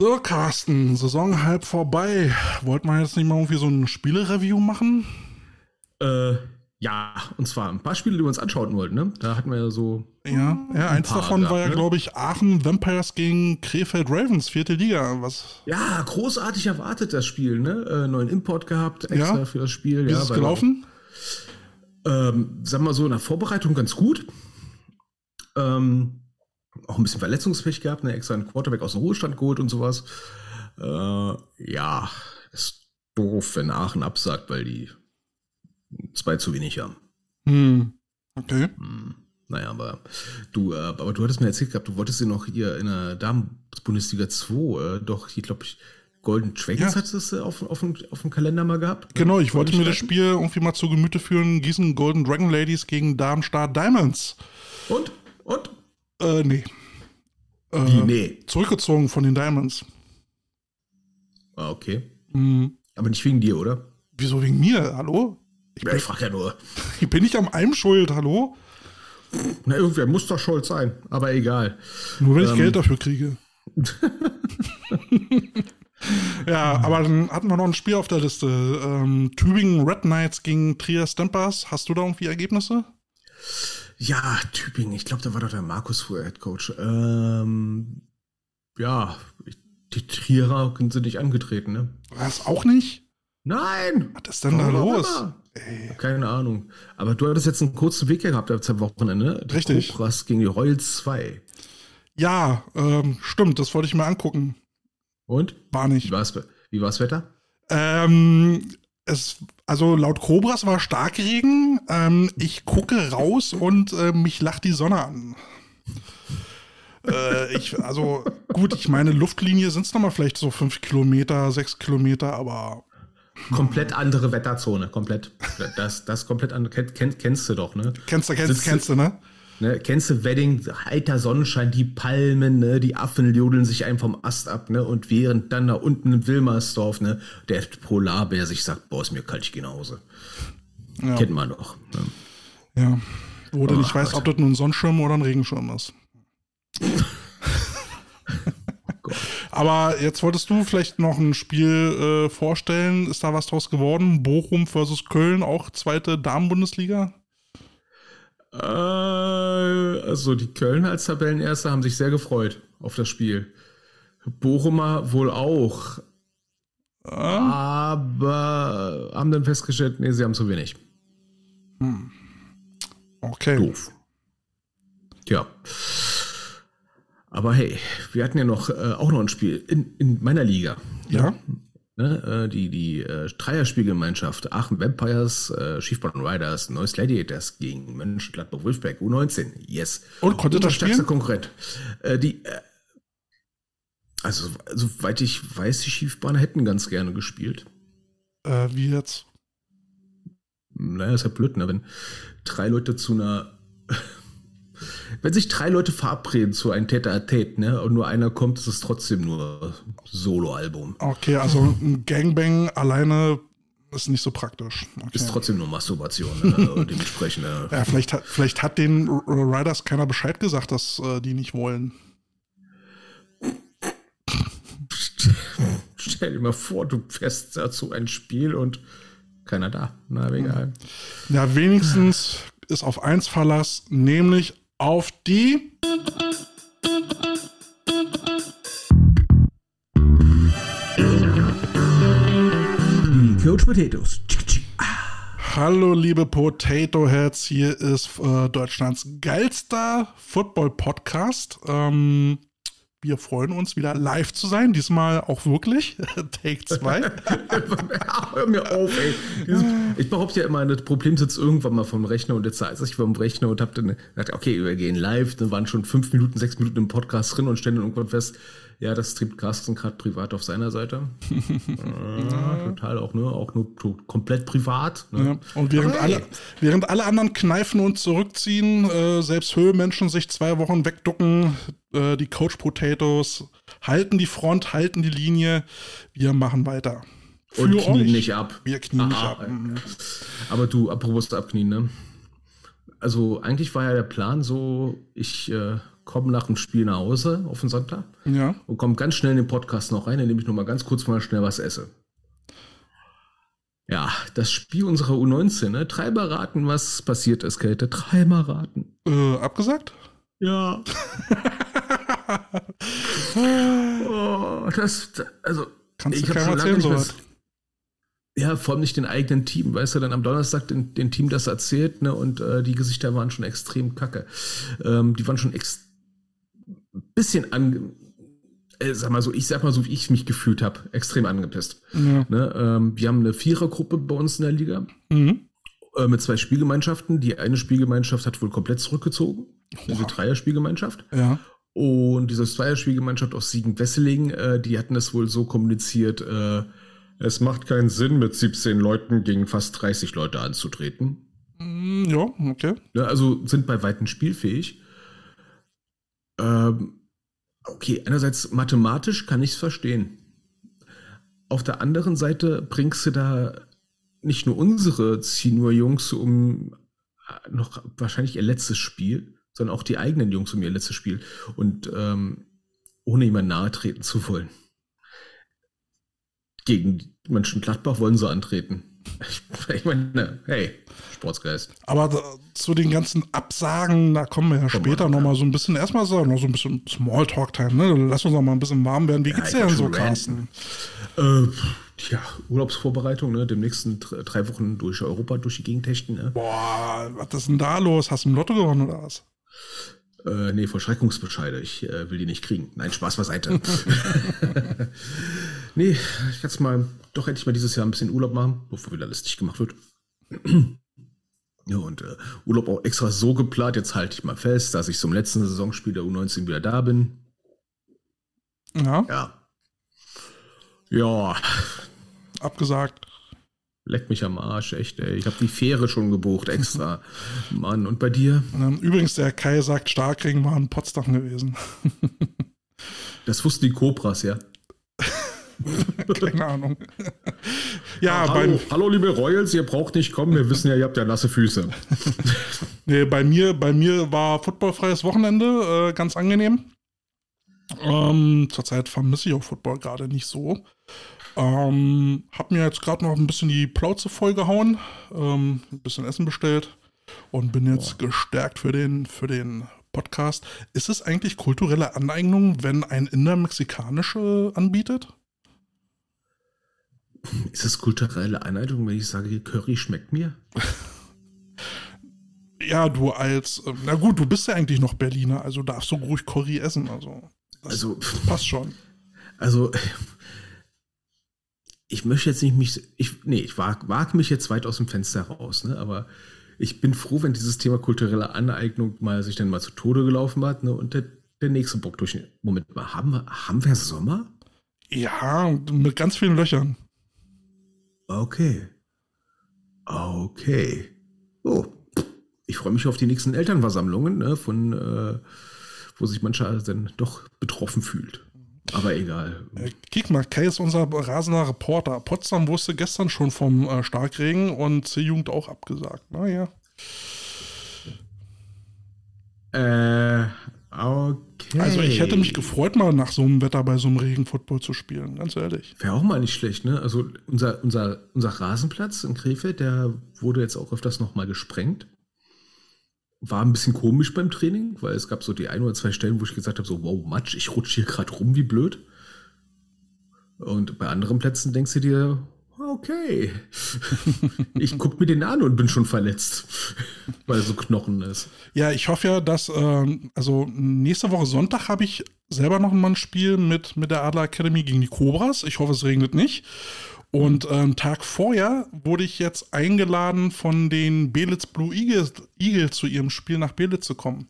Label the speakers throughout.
Speaker 1: So, Carsten, Saison halb vorbei. Wollt man jetzt nicht mal irgendwie so ein Spiele-Review machen?
Speaker 2: Äh, ja, und zwar ein paar Spiele, die wir uns anschauen wollten, ne? Da hatten wir ja so.
Speaker 1: Ja, ja eins davon
Speaker 2: gehabt,
Speaker 1: war ja,
Speaker 2: ne?
Speaker 1: glaube ich, Aachen Vampires gegen Krefeld Ravens, vierte Liga. Was?
Speaker 2: Ja, großartig erwartet das Spiel, ne? Äh, neuen Import gehabt, extra
Speaker 1: Ja?
Speaker 2: für das Spiel.
Speaker 1: Wie
Speaker 2: ja,
Speaker 1: ist es gelaufen?
Speaker 2: Ähm, sagen wir so, in der Vorbereitung ganz gut. Ähm, auch ein bisschen Verletzungspech gehabt, ne? extra einen Quarterback aus dem Ruhestand geholt und sowas. Äh, ja, ist doof, wenn Aachen absagt, weil die zwei zu wenig haben.
Speaker 1: Hm. Okay.
Speaker 2: Hm. Naja, aber du, äh, aber du hattest mir erzählt gehabt, du wolltest ja noch hier in der Damen-Bundesliga 2, äh, doch, ich glaube, ich, Golden Dragons
Speaker 1: Ja.
Speaker 2: hattest du auf, auf, dem- auf dem Kalender mal gehabt. ne?
Speaker 1: Genau, ich wollte mir das. Spiel irgendwie mal zu Gemüte führen. Gießen Golden Dragon Ladies gegen Darmstadt Diamonds.
Speaker 2: Und? Und?
Speaker 1: Äh, nee. Äh,
Speaker 2: Wie? Nee.
Speaker 1: Zurückgezogen von den Diamonds.
Speaker 2: Ah, okay.
Speaker 1: Hm.
Speaker 2: Aber nicht wegen dir, oder?
Speaker 1: Wieso wegen mir? Hallo? Ich
Speaker 2: Ja,
Speaker 1: bin,
Speaker 2: ich frage ja nur.
Speaker 1: ich bin nicht am Eim schuld, hallo?
Speaker 2: Na, irgendwer muss doch schuld sein, aber egal.
Speaker 1: Nur wenn ich
Speaker 2: Ähm.
Speaker 1: Geld dafür kriege. ja, aber dann hatten wir noch ein Spiel auf der Liste. Ähm, Tübingen Red Knights gegen Trier Stampers. Hast du da irgendwie Ergebnisse?
Speaker 2: Ja, Tübingen, ich glaube, da war doch der Markus früher Head Coach. Ähm, ja, die Trierer sind nicht angetreten, ne?
Speaker 1: Was auch nicht?
Speaker 2: Nein!
Speaker 1: Was ist denn da los?
Speaker 2: Keine Ahnung. Aber du hattest jetzt einen kurzen Weg gehabt am Wochenende, ne? Die
Speaker 1: Richtig.
Speaker 2: Cobras gegen die Royals 2.
Speaker 1: Ja, ähm, stimmt, das wollte ich mir angucken.
Speaker 2: Und?
Speaker 1: War nicht.
Speaker 2: wie war's Wetter?
Speaker 1: Ähm, es, also laut Cobras war Starkregen. Ähm, ich gucke raus und äh, mich lacht die Sonne an. äh, ich, also gut, ich meine, Luftlinie sind es nochmal vielleicht so fünf Kilometer, sechs Kilometer, aber
Speaker 2: Komplett andere Wetterzone, komplett. Das, das komplett andere. Kenn, kenn, kennst du doch, ne?
Speaker 1: kennst du, kennst,
Speaker 2: Sitzt-
Speaker 1: kennst du, ne?
Speaker 2: Ne, kennst du Wedding, heiter Sonnenschein, die Palmen, ne, die Affen jodeln sich einem vom Ast ab, ne, und während dann da unten in Wilmersdorf, ne, der Polarbär sich sagt, boah, ist mir kalt, ich geh nach Hause.
Speaker 1: Ja.
Speaker 2: Kennt man doch. Ne?
Speaker 1: ja. Wo du nicht weißt, ob das nun ein Sonnenschirm oder ein Regenschirm ist. Aber jetzt wolltest du vielleicht noch ein Spiel äh, vorstellen. Ist da was draus geworden? Bochum versus Köln, auch zweite Damen-Bundesliga?
Speaker 2: Äh, also die Kölner als Tabellenerster haben sich sehr gefreut auf das Spiel. Bochumer wohl auch,
Speaker 1: Ah,
Speaker 2: aber haben dann festgestellt, nee, sie haben zu wenig.
Speaker 1: okay.
Speaker 2: Doof. Tja. Aber hey, wir hatten ja noch äh, auch noch ein Spiel in, in meiner Liga.
Speaker 1: Ja.
Speaker 2: Ne, äh, die die äh, Dreierspielgemeinschaft Aachen Vampires, äh, Schiefbahn Riders, Neuss Gladiators gegen Mönchengladbach Wolfsberg U19. Yes.
Speaker 1: Und konnte das spielen?
Speaker 2: Konkurrent. Äh, die, äh, also soweit ich weiß, die Schiefbahner hätten ganz gerne gespielt.
Speaker 1: Äh, wie jetzt?
Speaker 2: Naja, ist ja blöd, ne? wenn drei Leute zu einer. Wenn sich drei Leute verabreden zu einem Tete a Tete, ne, und nur einer kommt, ist es trotzdem nur Solo-Album.
Speaker 1: Okay, also ein Gangbang alleine ist nicht so praktisch. Okay.
Speaker 2: Ist trotzdem nur Masturbation, ne? dementsprechend. Äh,
Speaker 1: Ja, vielleicht, hat- vielleicht hat den Riders keiner Bescheid gesagt, dass äh, die nicht wollen.
Speaker 2: Stell dir mal vor, du fährst dazu ein Spiel und keiner da. Na, egal.
Speaker 1: Ja, wenigstens ist auf eins Verlass, nämlich auf die.
Speaker 2: Coach Potatoes.
Speaker 1: Hallo, liebe Potato Heads, hier ist äh, Deutschlands geilster Football-Podcast. Ähm, wir freuen uns, wieder live zu sein, diesmal auch wirklich. Take 2.
Speaker 2: Hör mir auf, ey. Ich behaupte ja immer, das Problem sitzt irgendwann mal vom Rechner und jetzt saß ich vom Rechner und hab dann gesagt, okay, wir gehen live. Dann waren schon fünf Minuten, sechs Minuten im Podcast drin und stellen dann irgendwann fest, ja, das streamt Carsten gerade privat auf seiner Seite. ja, total auch, ne? Auch nur komplett privat. Ne?
Speaker 1: Ja, und während alle, während alle anderen kneifen und zurückziehen, äh, selbst Höhemenschen sich zwei Wochen wegducken, äh, die Coach Potatoes halten die Front, halten die Linie. Wir machen weiter.
Speaker 2: und
Speaker 1: Für
Speaker 2: knien
Speaker 1: euch.
Speaker 2: nicht ab.
Speaker 1: Wir knien nicht
Speaker 2: Ah,
Speaker 1: ab. Mhm.
Speaker 2: Aber du, apropos abknien, ne? Also eigentlich war ja der Plan so, ich äh, komme nach dem Spiel nach Hause auf den Sonntag
Speaker 1: Ja.
Speaker 2: und komme ganz schnell in den Podcast noch rein, indem ich noch mal ganz kurz mal schnell was esse. Ja, das Spiel unserer U19, ne? Dreimal raten, was passiert ist, Kälte. Dreimal raten.
Speaker 1: Äh, abgesagt?
Speaker 2: Ja. oh, das, also,
Speaker 1: Kannst
Speaker 2: ich hab
Speaker 1: keinem
Speaker 2: schon lange
Speaker 1: erzählen,
Speaker 2: nicht mehr-. Ja, vor allem nicht den eigenen Team. Weißt du, dann am Donnerstag den, den Team das erzählt, ne, und äh, die Gesichter waren schon extrem kacke. Ähm, die waren schon ex bisschen ange äh, sag mal so, ich sag mal so, wie ich mich gefühlt habe, extrem angepisst.
Speaker 1: Ja.
Speaker 2: Ne, ähm, wir haben eine Vierergruppe bei uns in der Liga
Speaker 1: Mhm.
Speaker 2: äh, mit zwei Spielgemeinschaften. Die eine Spielgemeinschaft hat wohl komplett zurückgezogen. Diese Dreier-Spielgemeinschaft.
Speaker 1: Ja.
Speaker 2: Und diese Zweier-Spielgemeinschaft aus Siegen-Wesseling, äh, die hatten es wohl so kommuniziert, äh, es macht keinen Sinn, mit 17 Leuten gegen fast 30 Leute anzutreten.
Speaker 1: Mm, Ja, okay.
Speaker 2: Ne, also sind bei Weitem spielfähig. Ähm, okay, einerseits mathematisch kann ich es verstehen. Auf der anderen Seite bringst du da nicht nur unsere Senior-Jungs um äh, noch wahrscheinlich ihr letztes Spiel, sondern auch die eigenen Jungs um ihr letztes Spiel. Und ähm, ohne jemand nahe treten zu wollen. Gegen Mönchengladbach wollen sie antreten. Ich, meine, hey, Sportsgeist.
Speaker 1: Aber da, zu den ganzen Absagen, da kommen wir ja später
Speaker 2: wir,
Speaker 1: noch mal so ein bisschen, erstmal so, noch so ein bisschen Smalltalk-Time, ne? Lass uns noch mal ein bisschen warm werden. Wie geht's
Speaker 2: ich
Speaker 1: dir denn so, Carsten?
Speaker 2: Äh, ja, Urlaubsvorbereitung, ne? Demnächst drei Wochen durch Europa durch die Gegend hechten, ne?
Speaker 1: Boah, was ist denn da los? Hast du im Lotto gewonnen oder was?
Speaker 2: Äh, nee, Vollstreckungsbescheide. Ich äh, will die nicht kriegen. Nein, Spaß beiseite. nee, ich kann mal doch endlich mal dieses Jahr ein bisschen Urlaub machen, bevor wieder dicht gemacht wird. ja, und äh, Urlaub auch extra so geplant. Jetzt halte ich mal fest, dass ich zum letzten Saisonspiel der U19 wieder da bin.
Speaker 1: Ja,
Speaker 2: Ja. Ja,
Speaker 1: abgesagt.
Speaker 2: leck mich am Arsch, echt, ey. Ich habe die Fähre schon gebucht extra. Mann, und bei dir?
Speaker 1: Ähm, Übrigens, der Kai sagt, Starkregen war in Potsdam gewesen.
Speaker 2: Das wussten die Cobras, ja.
Speaker 1: Keine Ahnung. ja,
Speaker 2: hallo,
Speaker 1: beim,
Speaker 2: hallo, liebe Royals, ihr braucht nicht kommen, wir wissen ja, ihr habt ja nasse Füße.
Speaker 1: nee, bei, mir, bei mir war footballfreies Wochenende, äh, ganz angenehm. Ähm, zurzeit vermisse ich auch Football gerade nicht so. Ähm, hab mir jetzt gerade noch ein bisschen die Plauze vollgehauen, ähm, ein bisschen Essen bestellt und bin jetzt gestärkt für den, für den Podcast. Ist es eigentlich kulturelle Aneignung, wenn ein Inder mexikanische anbietet?
Speaker 2: Ist das kulturelle Einleitung, wenn ich sage, Curry schmeckt mir?
Speaker 1: Ja, du als, äh, na gut, du bist ja eigentlich noch Berliner, also darfst du ruhig Curry essen, also das
Speaker 2: Also,
Speaker 1: passt schon.
Speaker 2: also, ich möchte jetzt nicht mich, ich, nee, ich wage wag mich jetzt weit aus dem Fenster raus, ne, aber ich bin froh, wenn dieses Thema kulturelle Aneignung mal sich dann mal zu Tode gelaufen hat, ne, und der, der nächste Bock durch. Moment mal, haben wir, haben wir Sommer?
Speaker 1: Ja, mit ganz vielen Löchern.
Speaker 2: Okay. Okay. Oh. Ich freue mich auf die nächsten Elternversammlungen, ne, von, äh, wo sich mancher dann doch betroffen fühlt. Aber egal.
Speaker 1: Äh, Kick mal, Kai ist unser rasender Reporter. Potsdam wusste gestern schon vom äh, Starkregen und C-Jugend auch abgesagt. Naja.
Speaker 2: Äh, okay.
Speaker 1: Also ich hätte mich gefreut, mal nach so einem Wetter bei so einem Regen Football zu spielen, ganz ehrlich.
Speaker 2: Wäre auch mal nicht schlecht, ne? Also unser, unser, unser Rasenplatz in Krefeld, der wurde jetzt auch öfters nochmal gesprengt. War ein bisschen komisch beim Training, weil es gab so die ein oder zwei Stellen, wo ich gesagt habe, so, wow, Matsch, ich rutsche hier gerade rum, wie blöd. Und bei anderen Plätzen denkst du dir, okay, ich guck mir den an und bin schon verletzt, weil so Knochen ist.
Speaker 1: Ja, ich hoffe ja, dass, ähm, also nächste Woche Sonntag habe ich selber noch mal ein Spiel mit, mit der Adler Academy gegen die Cobras. Ich hoffe, es regnet nicht. Und äh, einen Tag vorher wurde ich jetzt eingeladen von den Belitz Blue Eagles, Eagles zu ihrem Spiel nach Belitz zu kommen.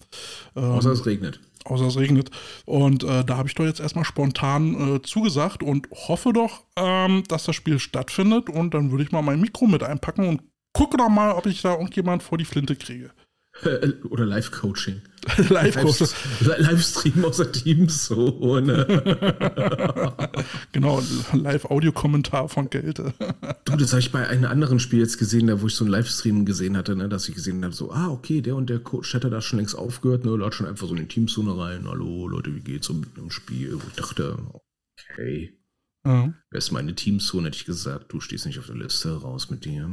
Speaker 1: Ähm,
Speaker 2: Außer es regnet.
Speaker 1: Außer es regnet. Und äh, da habe ich doch jetzt erstmal spontan äh, zugesagt und hoffe doch, ähm, dass das Spiel stattfindet. Und dann würde ich mal mein Mikro mit einpacken und gucke doch mal, ob ich da irgendjemand vor die Flinte kriege.
Speaker 2: Oder Live-Coaching. Live Livestream aus der Teamzone.
Speaker 1: genau, Live-Audio-Kommentar von Gelte.
Speaker 2: du, das habe ich bei einem anderen Spiel jetzt gesehen, da wo ich so einen Livestream gesehen hatte, ne, dass ich gesehen habe, so, ah, okay, der und der Coach hätte da schon längst aufgehört, ne, laut schon einfach so in die Teamzone rein. Hallo, Leute, wie geht's so mit dem Spiel? Wo ich dachte, okay. Ja. Wer ist meine Teamzone, hätte ich gesagt, du stehst nicht auf der Liste, raus mit dir.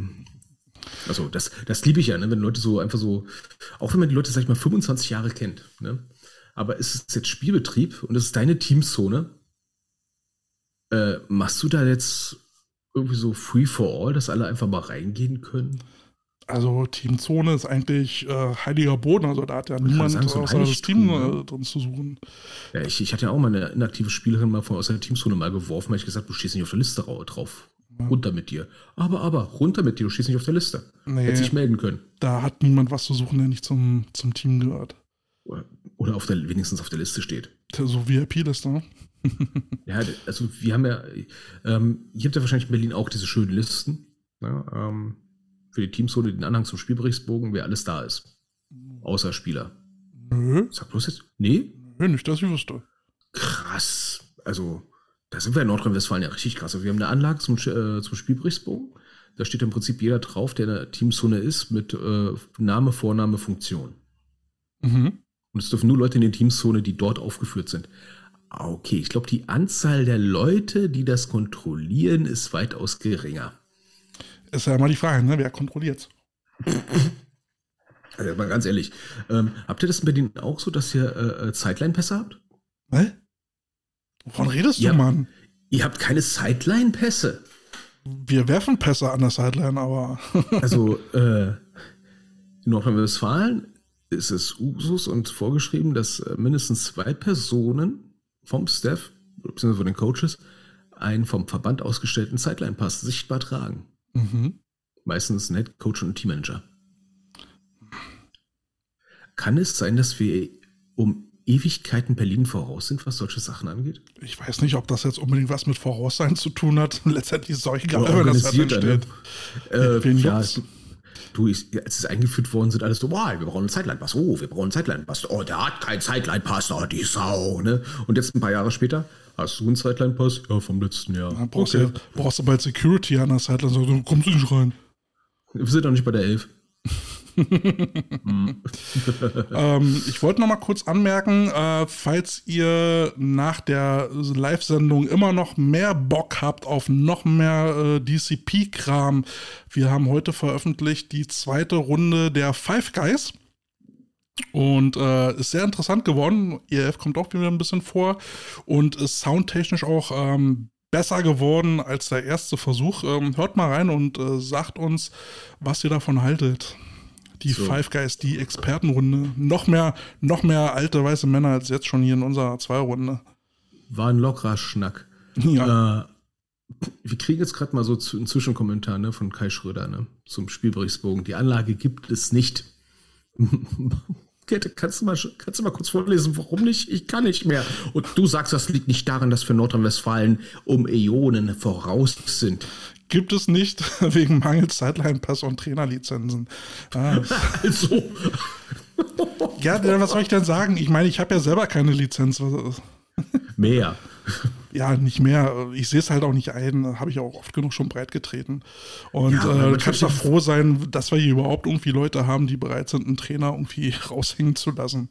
Speaker 2: Also das, das liebe ich ja, ne? wenn Leute so einfach so, auch wenn man die Leute, sag ich mal, 25 Jahre kennt, ne? aber es ist jetzt Spielbetrieb und es ist deine Teamzone, äh, machst du da jetzt irgendwie so free for all, dass alle einfach mal reingehen können?
Speaker 1: Also Teamzone ist eigentlich äh, heiliger Boden, also da hat ja niemand sagen, so außer das Team ne? drin zu suchen.
Speaker 2: Ja, ich, ich hatte ja auch mal eine inaktive Spielerin mal von aus der Teamzone mal geworfen, weil ich gesagt, du stehst nicht auf der Liste drauf. Runter mit dir. Aber, aber, runter mit dir, du stehst nicht auf der Liste. Nee, Hätte sich melden können.
Speaker 1: Da hat niemand was zu suchen, der nicht zum, zum Team gehört.
Speaker 2: Oder auf der, wenigstens auf der Liste steht.
Speaker 1: So VIP-Liste, ne?
Speaker 2: ja, also wir haben ja, ähm, ihr habt ja wahrscheinlich in Berlin auch diese schönen Listen. Ne? Ähm, für die Teams ohne den Anhang zum Spielberichtsbogen, wer alles da ist. Außer Spieler. Nö. Sag bloß jetzt. Nee?
Speaker 1: Nö, nicht, dass ich wüsste.
Speaker 2: Krass. Also, da sind wir in Nordrhein-Westfalen ja richtig krass. Wir haben eine Anlage zum, äh, zum Spielberichtsbogen. Da steht im Prinzip jeder drauf, der in der Teamzone ist, mit äh, Name, Vorname, Funktion. Mhm. Und es dürfen nur Leute in der Teamzone, die dort aufgeführt sind. Ah, okay, ich glaube, die Anzahl der Leute, die das kontrollieren, ist weitaus geringer.
Speaker 1: Ist ja immer die Frage, ne? wer kontrolliert
Speaker 2: Also mal ganz ehrlich, ähm, habt ihr das in Berlin auch so, dass ihr äh, äh Sideline-Pässe habt?
Speaker 1: Was? Wovon redest ihr du, Mann?
Speaker 2: Ihr habt keine Sideline-Pässe.
Speaker 1: Wir werfen Pässe an der Sideline, aber.
Speaker 2: also, äh, in Nordrhein-Westfalen ist es Usus und vorgeschrieben, dass äh, mindestens zwei Personen vom Staff, beziehungsweise von den Coaches, einen vom Verband ausgestellten Sideline-Pass sichtbar tragen. Mhm. Meistens ein Head Coach und Teammanager. Kann es sein, dass wir um Ewigkeiten Berlin voraus sind, was solche Sachen angeht?
Speaker 1: Ich weiß nicht, ob das jetzt unbedingt was mit Voraussein zu tun hat. Letztendlich ist es auch egal, wenn das halt entsteht.
Speaker 2: Ne? Äh, ja, du, ich, als es eingeführt worden sind, alles so, wow, wir brauchen einen Zeitline-Pass. Oh, wir brauchen einen Zeitline-Pass. Oh, der hat keinen Zeitline-Pass. Oh, die Sau. Ne? Und jetzt ein paar Jahre später, hast du einen Zeitline-Pass? Ja, vom letzten Jahr. Ja,
Speaker 1: brauchst, okay. du, brauchst du bald Security an der Sideline. So, du kommst nicht rein.
Speaker 2: Wir sind doch nicht bei der 11
Speaker 1: ähm, ich wollte noch mal kurz anmerken, äh, falls ihr nach der Live-Sendung immer noch mehr Bock habt auf noch mehr äh, DCP-Kram, wir haben heute veröffentlicht die zweite Runde der Five Guys. Und äh, ist sehr interessant geworden. EF kommt auch wieder ein bisschen vor und ist soundtechnisch auch ähm, besser geworden als der erste Versuch. Ähm, hört mal rein und äh, sagt uns, was ihr davon haltet. Die so. Five Guys, die Expertenrunde. Noch mehr, noch mehr alte weiße Männer als jetzt schon hier in unserer Zwei-Runde.
Speaker 2: War ein lockerer Schnack. Ja. Äh, wir kriegen jetzt gerade mal so einen Zwischenkommentar ne, von Kai Schröder ne, zum Spielberichtsbogen. Die Anlage gibt es nicht. Kette, kannst du, mal, kannst du mal kurz vorlesen, warum nicht? Ich kann nicht mehr. Und du sagst, das liegt nicht daran, dass wir Nordrhein-Westfalen um Äonen voraus sind
Speaker 1: gibt es nicht wegen mangels Sideline-Pass und Trainerlizenzen. Ah. also. ja, was soll ich denn sagen? Ich meine, ich habe ja selber keine Lizenz.
Speaker 2: Mehr.
Speaker 1: Ja, nicht mehr. Ich sehe es halt auch nicht ein. Habe ich auch oft genug schon breit getreten. Und ja, äh, kannst doch froh sein, dass wir hier überhaupt irgendwie Leute haben, die bereit sind, einen Trainer irgendwie raushängen zu lassen.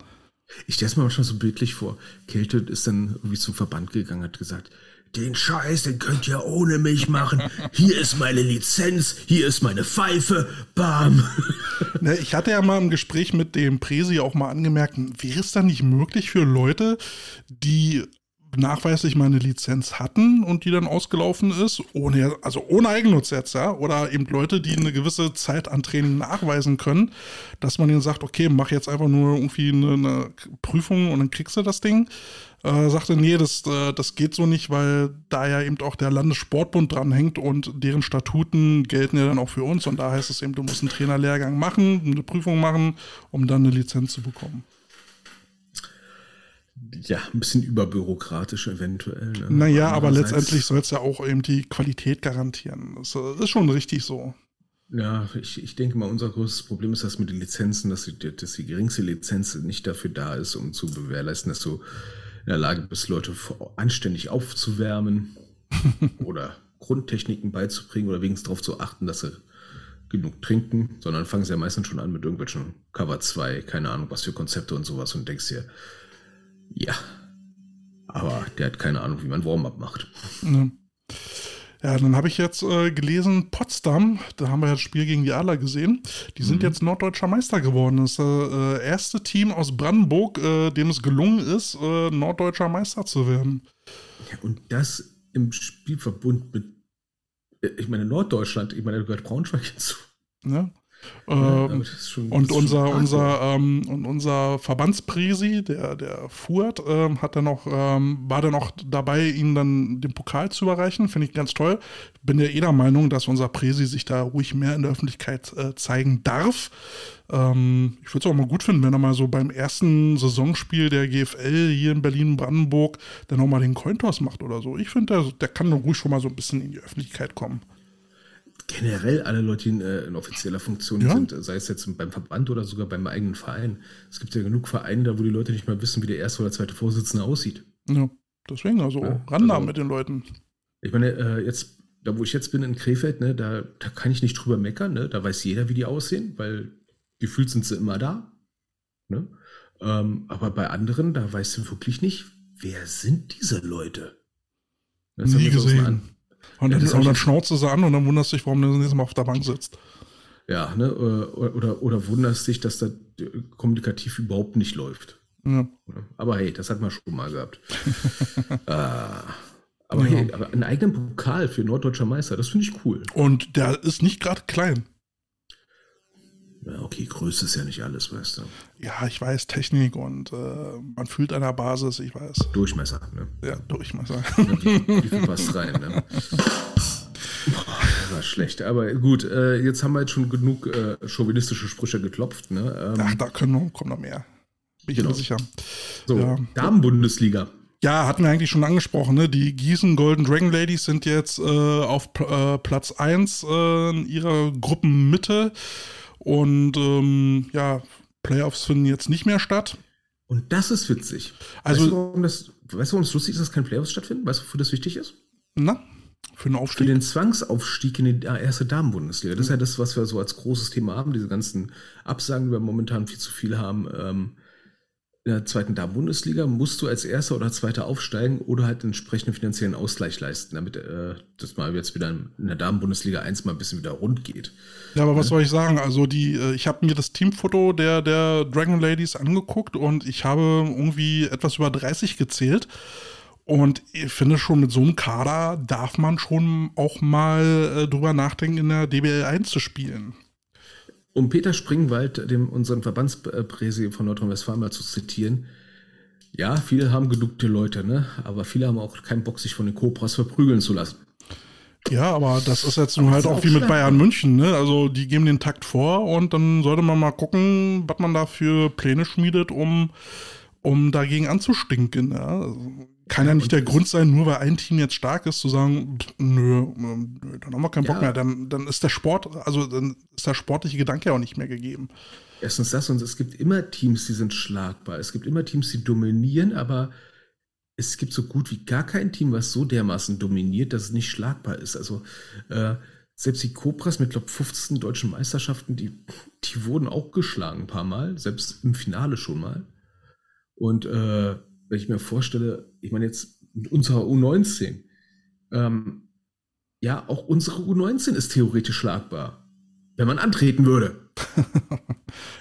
Speaker 2: Ich stelle es mir manchmal so bildlich vor. Kälte ist dann irgendwie zum Verband gegangen, hat gesagt, den Scheiß, den könnt ihr ohne mich machen. Hier ist meine Lizenz, hier ist meine Pfeife, bam.
Speaker 1: Ne, ich hatte ja mal im Gespräch mit dem Presi auch mal angemerkt, wäre es dann nicht möglich für Leute, die nachweislich mal eine Lizenz hatten und die dann ausgelaufen ist, ohne, also ohne Eigennutz jetzt, ja, oder eben Leute, die eine gewisse Zeit an Training nachweisen können, dass man ihnen sagt, okay, mach jetzt einfach nur irgendwie eine, eine Prüfung und dann kriegst du das Ding äh, sagte, nee, das, äh, das geht so nicht, weil da ja eben auch der Landessportbund dranhängt und deren Statuten gelten ja dann auch für uns. Und da heißt es eben, du musst einen Trainerlehrgang machen, eine Prüfung machen, um dann eine Lizenz zu bekommen.
Speaker 2: Ja, ein bisschen überbürokratisch eventuell. Ne?
Speaker 1: Naja, aber letztendlich soll es ja auch eben die Qualität garantieren. Das ist schon richtig so.
Speaker 2: Ja, ich, ich denke mal, unser größtes Problem ist das mit den Lizenzen, dass die, dass die geringste Lizenz nicht dafür da ist, um zu gewährleisten, dass du in der Lage bist, Leute anständig aufzuwärmen oder Grundtechniken beizubringen oder wenigstens darauf zu achten, dass sie genug trinken, sondern fangen sie ja meistens schon an mit irgendwelchen Cover 2, keine Ahnung, was für Konzepte und sowas und denkst dir, ja, aber der hat keine Ahnung, wie man Warm-up macht.
Speaker 1: Ja. Ja, dann habe ich jetzt äh, gelesen, Potsdam, da haben wir das Spiel gegen die Adler gesehen, die sind mhm. jetzt norddeutscher Meister geworden. Das das äh, erste Team aus Brandenburg, äh, dem es gelungen ist, äh, norddeutscher Meister zu werden.
Speaker 2: Ja, und das im Spielverbund mit, äh, ich meine, Norddeutschland, ich meine, da gehört Braunschweig hinzu.
Speaker 1: Ja. Ähm, und, unser, unser, ähm, und unser Verbandspräsi, der, der Fuhrt, ähm, hat dann noch, ähm, war dann auch dabei, ihnen dann den Pokal zu überreichen. Finde ich ganz toll. Bin ja eh der Meinung, dass unser Präsi sich da ruhig mehr in der Öffentlichkeit äh, zeigen darf. Ähm, ich würde es auch mal gut finden, wenn er mal so beim ersten Saisonspiel der GFL hier in Berlin-Brandenburg dann nochmal den Cointos macht oder so. Ich finde, der, der kann ruhig schon mal so ein bisschen in die Öffentlichkeit kommen
Speaker 2: generell alle Leute, die in, äh, in offizieller Funktion ja. sind, sei es jetzt beim Verband oder sogar beim eigenen Verein. Es gibt ja genug Vereine, da wo die Leute nicht mal wissen, wie der erste oder zweite Vorsitzende aussieht.
Speaker 1: Ja, deswegen, also ja, ran also, mit den Leuten.
Speaker 2: Ich meine, äh, jetzt, da wo ich jetzt bin in Krefeld, ne, da, da kann ich nicht drüber meckern, ne? da weiß jeder, wie die aussehen, weil gefühlt sind sie immer da. Ne? Ähm, aber bei anderen, da weißt du wirklich nicht, wer sind diese Leute?
Speaker 1: Das Nie gesehen. Und dann, ja, und dann schnauzt du sie an und dann wunderst du dich, warum du das nächste Mal auf der Bank sitzt.
Speaker 2: Ja, ne? Oder, oder, oder wunderst dich, dass das kommunikativ überhaupt nicht läuft. Ja. Aber hey, das hat man schon mal gehabt. ah, aber ja. hey, aber einen eigenen Pokal für norddeutscher Meister, das finde ich cool.
Speaker 1: Und der ist nicht gerade klein.
Speaker 2: Ja, okay, Größe ist ja nicht alles, weißt du.
Speaker 1: Ja, ich weiß, Technik und äh, man fühlt an der Basis, ich weiß.
Speaker 2: Durchmesser, ne?
Speaker 1: Ja, Durchmesser.
Speaker 2: Wie, wie, viel passt rein, ne? Boah, das war schlecht. Aber gut, äh, jetzt haben wir jetzt schon genug äh, chauvinistische Sprüche geklopft, ne?
Speaker 1: Ähm, Ach, da können noch, kommt noch mehr. Bin ich genau. mir sicher.
Speaker 2: So, ja. Damen-Bundesliga.
Speaker 1: Ja, hatten wir eigentlich schon angesprochen, ne? Die Gießen Golden Dragon Ladies sind jetzt äh, auf äh, Platz 1 äh, in ihrer Gruppenmitte. Und ähm, ja, Playoffs finden jetzt nicht mehr statt.
Speaker 2: Und das ist witzig. Also, weißt du, warum das, weißt du, warum es lustig ist, dass keine Playoffs stattfinden? Weißt du, wofür das wichtig ist?
Speaker 1: Na, für den Aufstieg?
Speaker 2: Für den Zwangsaufstieg in die erste Damen-Bundesliga. Das ist ja das, was wir so als großes Thema haben, diese ganzen Absagen, die wir momentan viel zu viel haben. Ähm, in der zweiten Damen-Bundesliga musst du als Erster oder Zweiter aufsteigen oder halt entsprechenden finanziellen Ausgleich leisten, damit äh, das mal jetzt wieder in der Damen-Bundesliga 1 mal ein bisschen wieder rund geht.
Speaker 1: Ja, aber was soll ich sagen? Also die, äh, ich habe mir das Teamfoto der, der Dragon Ladies angeguckt und ich habe irgendwie etwas über 30 gezählt. Und ich finde schon, mit so einem Kader darf man schon auch mal äh, drüber nachdenken, in der DBL 1 zu spielen.
Speaker 2: Um Peter Springwald, dem unseren Verbandspräsident von Nordrhein-Westfalen mal zu zitieren, ja, viele haben genugte Leute, ne? aber viele haben auch keinen Bock, sich von den Cobras verprügeln zu lassen.
Speaker 1: Ja, aber das ist jetzt nun halt auch, auch wie mit Bayern München, ne? Also die geben den Takt vor und dann sollte man mal gucken, was man da für Pläne schmiedet, um, um dagegen anzustinken. Ja? Also kann ja nicht der Grund sein, nur weil ein Team jetzt stark ist, zu sagen, nö, ähm, nö dann haben wir keinen Bock ja. mehr. Dann, dann ist der Sport, also dann ist der sportliche Gedanke auch nicht mehr gegeben.
Speaker 2: Erstens das und es gibt immer Teams, die sind schlagbar. Es gibt immer Teams, die dominieren, aber es gibt so gut wie gar kein Team, was so dermaßen dominiert, dass es nicht schlagbar ist. Also äh, selbst die Cobras mit, glaube 15 deutschen Meisterschaften, die, die wurden auch geschlagen ein paar Mal, selbst im Finale schon mal. Und äh, wenn ich mir vorstelle, ich meine jetzt mit unserer U19, ähm, ja, auch unsere U19 ist theoretisch schlagbar, wenn man antreten würde.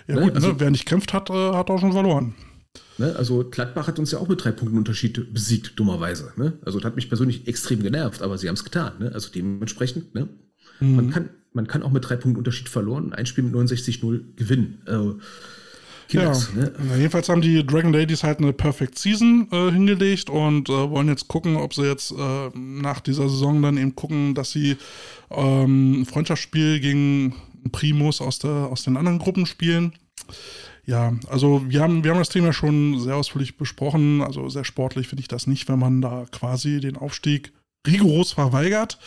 Speaker 1: ja, ne? gut, ne? also, ne? wer nicht kämpft hat, äh, hat auch schon verloren.
Speaker 2: Ne? Also Gladbach hat uns ja auch mit drei Punkten Unterschied besiegt, dummerweise. Ne? Also das hat mich persönlich extrem genervt, aber sie haben es getan. Ne? Also dementsprechend, ne? Mhm. man, kann, man kann auch mit drei Punkten Unterschied verloren, ein Spiel mit 69-0 gewinnen. Also,
Speaker 1: Killers, ja, ne? jedenfalls haben die Dragon Ladies halt eine Perfect Season äh, hingelegt und äh, wollen jetzt gucken, ob sie jetzt äh, nach dieser Saison dann eben gucken, dass sie ähm, ein Freundschaftsspiel gegen Primus aus, der, aus den anderen Gruppen spielen. Ja, also wir haben, wir haben das Thema schon sehr ausführlich besprochen. Also sehr sportlich finde ich das nicht, wenn man da quasi den Aufstieg rigoros verweigert.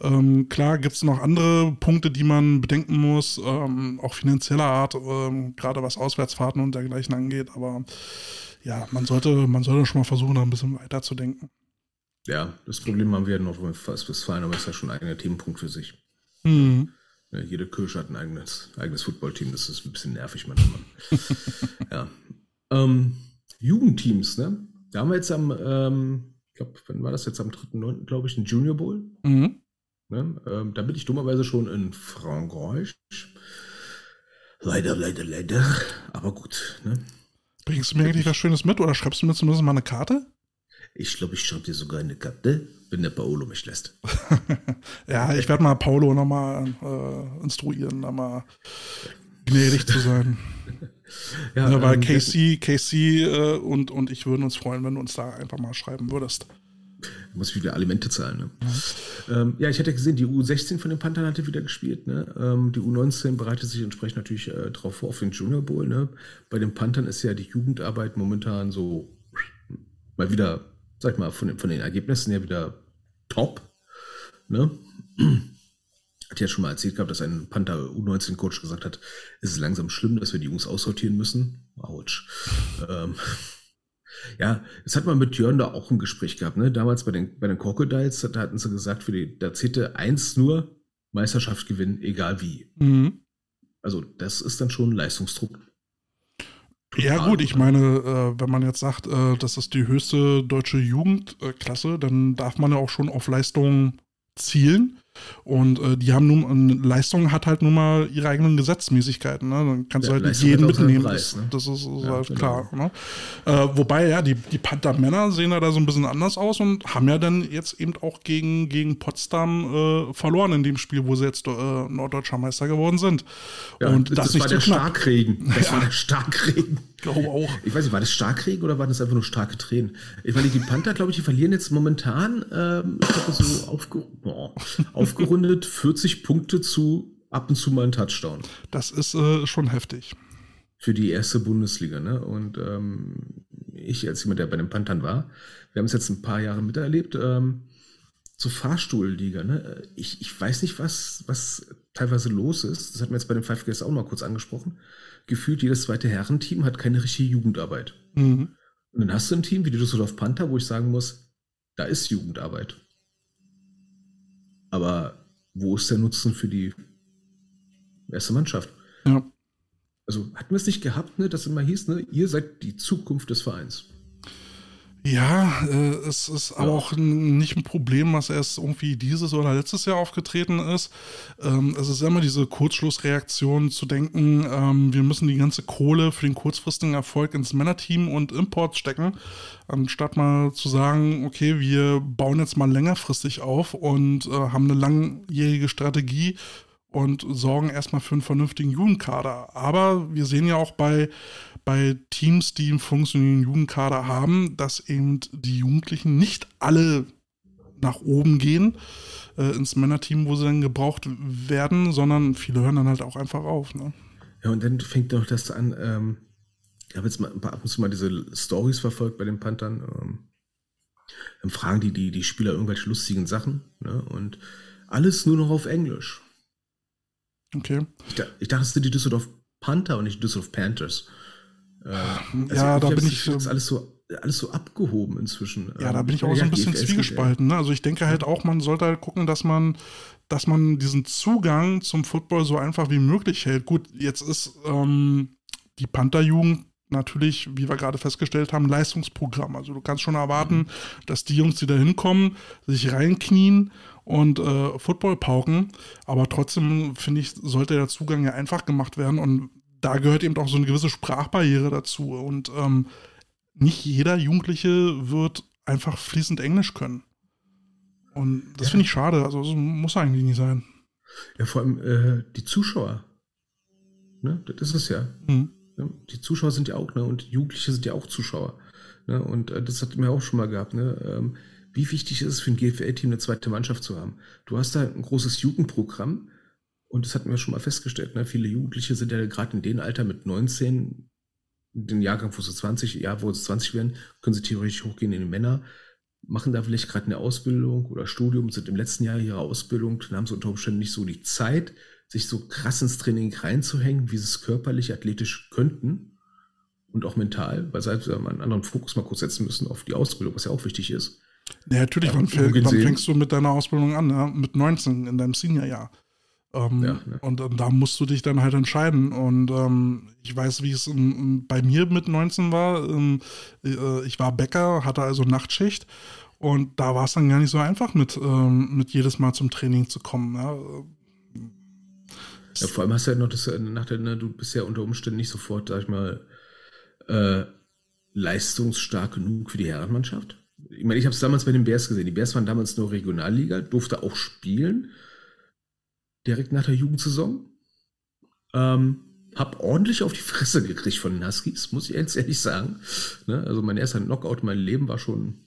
Speaker 1: Ähm, klar gibt es noch andere Punkte, die man bedenken muss, ähm, auch finanzieller Art, ähm, gerade was Auswärtsfahrten und dergleichen angeht. Aber ja, man sollte, man sollte schon mal versuchen, da ein bisschen weiter zu denken.
Speaker 2: Ja, das Problem haben wir in Nordrhein-Westfalen, aber ist ja schon ein eigener Themenpunkt für sich. Mhm. Ja, jede Kirche hat ein eigenes, eigenes Footballteam, das ist ein bisschen nervig manchmal. ja. Ähm, Jugendteams, ne? Da haben wir jetzt am, ähm, glaube, wann war das jetzt am 3.9., glaube ich, ein Junior Bowl. Mhm. Ne? Ähm, da bin ich dummerweise schon in Frankreich. Leider, leider, leider. Aber gut. Ne?
Speaker 1: Bringst du mir eigentlich was Schönes mit oder schreibst du mir zumindest mal eine Karte?
Speaker 2: Ich glaube, ich schreibe dir sogar eine Karte, wenn der Paolo mich lässt.
Speaker 1: ja, ich werde mal Paolo nochmal äh, instruieren, da mal gnädig zu sein. ja, ja, weil ähm, Casey, Casey äh, und, und ich würden uns freuen, wenn du uns da einfach mal schreiben würdest.
Speaker 2: Du musst wieder Alimente zahlen. Ne? Ja. Ähm, ja, ich hatte gesehen, die U16 von den Panthern hatte wieder gespielt. Ne? Ähm, die U19 bereitet sich entsprechend natürlich äh, darauf vor, auf den Junior Bowl. Ne? Bei den Panthern ist ja die Jugendarbeit momentan so mal wieder, sag ich mal, von den, von den Ergebnissen her wieder top. Ne? Hat ja schon mal erzählt gehabt, dass ein Panther U19-Coach gesagt hat, es ist langsam schlimm, dass wir die Jungs aussortieren müssen. Autsch. ähm, ja, es hat man mit Jörn da auch ein Gespräch gehabt, ne? Damals bei den, bei den Crocodiles, da hatten sie gesagt, für die, da zählte eins nur Meisterschaft gewinnen, egal wie. Mhm. Also, das ist dann schon Leistungsdruck.
Speaker 1: Ja, gut, ich meine, äh, wenn man jetzt sagt, äh, das ist die höchste deutsche Jugendklasse, dann darf man ja auch schon auf Leistung zielen. Und äh, die haben nun, Leistung hat halt nun mal ihre eigenen Gesetzmäßigkeiten. Ne? Dann kannst ja, du halt Leistung jeden mitnehmen. Preis, ne? das, das, ist, ja, halt genau. klar. Ne? Äh, wobei, ja, die, die Panther-Männer sehen ja da so ein bisschen anders aus und haben ja dann jetzt eben auch gegen, gegen Potsdam äh, verloren in dem Spiel, wo sie jetzt äh, norddeutscher Meister geworden sind.
Speaker 2: Ja, und das, das nicht war der knapp. Starkregen.
Speaker 1: Das war der Starkregen.
Speaker 2: Glaube auch. Ich weiß nicht, war das Starkregen oder waren das einfach nur starke Tränen? Ich meine, die Panther, glaube ich, die verlieren jetzt momentan, ähm, ich glaube, so aufge oh, aufgerundet 40 Punkte zu ab und zu mal ein Touchdown.
Speaker 1: Das ist äh, schon heftig.
Speaker 2: Für die erste Bundesliga, ne? Und ähm, ich, als jemand, der bei den Panthern war, wir haben es jetzt ein paar Jahre miterlebt, ähm, zur Fahrstuhlliga, ne? Ich, ich weiß nicht, was, was teilweise los ist. Das hatten wir jetzt bei den Five Guys auch mal kurz angesprochen gefühlt jedes zweite Herrenteam hat keine richtige Jugendarbeit. Mhm. Und dann hast du ein Team wie die Düsseldorf Panther, wo ich sagen muss, da ist Jugendarbeit. Aber wo ist der Nutzen für die erste Mannschaft? Ja. Also hatten wir es nicht gehabt, ne, dass immer hieß, ne, ihr seid die Zukunft des Vereins.
Speaker 1: Ja, äh, es ist aber auch nicht ein Problem, was erst irgendwie dieses oder letztes Jahr aufgetreten ist. Ähm, es ist immer diese Kurzschlussreaktion zu denken, ähm, wir müssen die ganze Kohle für den kurzfristigen Erfolg ins Männerteam und Import stecken, anstatt mal zu sagen, okay, wir bauen jetzt mal längerfristig auf und äh, haben eine langjährige Strategie und sorgen erstmal für einen vernünftigen Jugendkader. Aber wir sehen ja auch bei bei Teams, die einen funktionierenden Jugendkader haben, dass eben die Jugendlichen nicht alle nach oben gehen äh, ins Männerteam, wo sie dann gebraucht werden, sondern viele hören dann halt auch einfach auf. Ne?
Speaker 2: Ja, und dann fängt doch das an, ähm, ich habe jetzt mal ab und zu mal diese Stories verfolgt bei den Panthern. Ähm, dann fragen die, die die Spieler irgendwelche lustigen Sachen ne? und alles nur noch auf Englisch.
Speaker 1: Okay.
Speaker 2: Ich, ich dachte, es sind die Düsseldorf Panther und nicht die Düsseldorf Panthers.
Speaker 1: Äh, also ja, da bin ich.
Speaker 2: Das alles so, alles so abgehoben inzwischen.
Speaker 1: Ja, da bin ich auch so ein bisschen GFS zwiegespalten. Ne? Also ich denke halt auch, man sollte halt gucken, dass man, dass man diesen Zugang zum Football so einfach wie möglich hält. Gut, jetzt ist ähm, die Panther-Jugend natürlich, wie wir gerade festgestellt haben, Leistungsprogramm. Also du kannst schon erwarten, mhm. dass die Jungs, die da hinkommen, sich reinknien und äh, Football pauken. Aber trotzdem, finde ich, sollte der Zugang ja einfach gemacht werden. Und da gehört eben auch so eine gewisse Sprachbarriere dazu. Und ähm, nicht jeder Jugendliche wird einfach fließend Englisch können. Und das ja. finde ich schade. Also das muss eigentlich nicht sein.
Speaker 2: Ja, vor allem äh, die Zuschauer. Ne? Das ist es ja. Mhm. Die Zuschauer sind ja auch, ne? Und Jugendliche sind ja auch Zuschauer. Ne? Und äh, das hatten wir auch schon mal gehabt, ne? Ähm, wie wichtig ist es für ein GFL-Team, eine zweite Mannschaft zu haben? Du hast da ein großes Jugendprogramm, und das hatten wir schon mal festgestellt. Ne? Viele Jugendliche sind ja gerade in dem Alter mit 19, den Jahrgang, wo sie 20, ja, wo sie 20 werden, können sie theoretisch hochgehen in die Männer. machen da vielleicht gerade eine Ausbildung oder Studium, sind im letzten Jahr ihrer Ausbildung, dann haben sie unter Umständen nicht so die Zeit, sich so krass ins Training reinzuhängen, wie sie es körperlich, athletisch könnten und auch mental, weil sie halt einen anderen Fokus mal kurz setzen müssen auf die Ausbildung, was ja auch wichtig ist.
Speaker 1: Ja, natürlich, ja, wann, fängst du mit deiner Ausbildung an? Ja? Mit 19 in deinem Seniorjahr. Ähm, ja, ne? und, und, da musst du dich dann halt entscheiden. Und ähm, ich weiß, wie es in, bei mir mit 19 war. Ähm, äh, ich war Bäcker, hatte also Nachtschicht. Und da war es dann gar nicht so einfach, mit, ähm, mit jedes Mal zum Training zu kommen. Ja?
Speaker 2: ja vor allem hast du ja noch das, äh, nach der, ne, du bist ja unter Umständen nicht sofort, sag ich mal, äh, leistungsstark genug für die Herrenmannschaft. Ich meine, ich habe es damals bei den Bears gesehen. Die Bears waren damals nur Regionalliga, durfte auch spielen direkt nach der Jugendsaison. Ähm, hab ordentlich auf die Fresse gekriegt von den Huskies, muss ich jetzt ehrlich sagen. Ne? Also mein erster Knockout in meinem Leben war schon,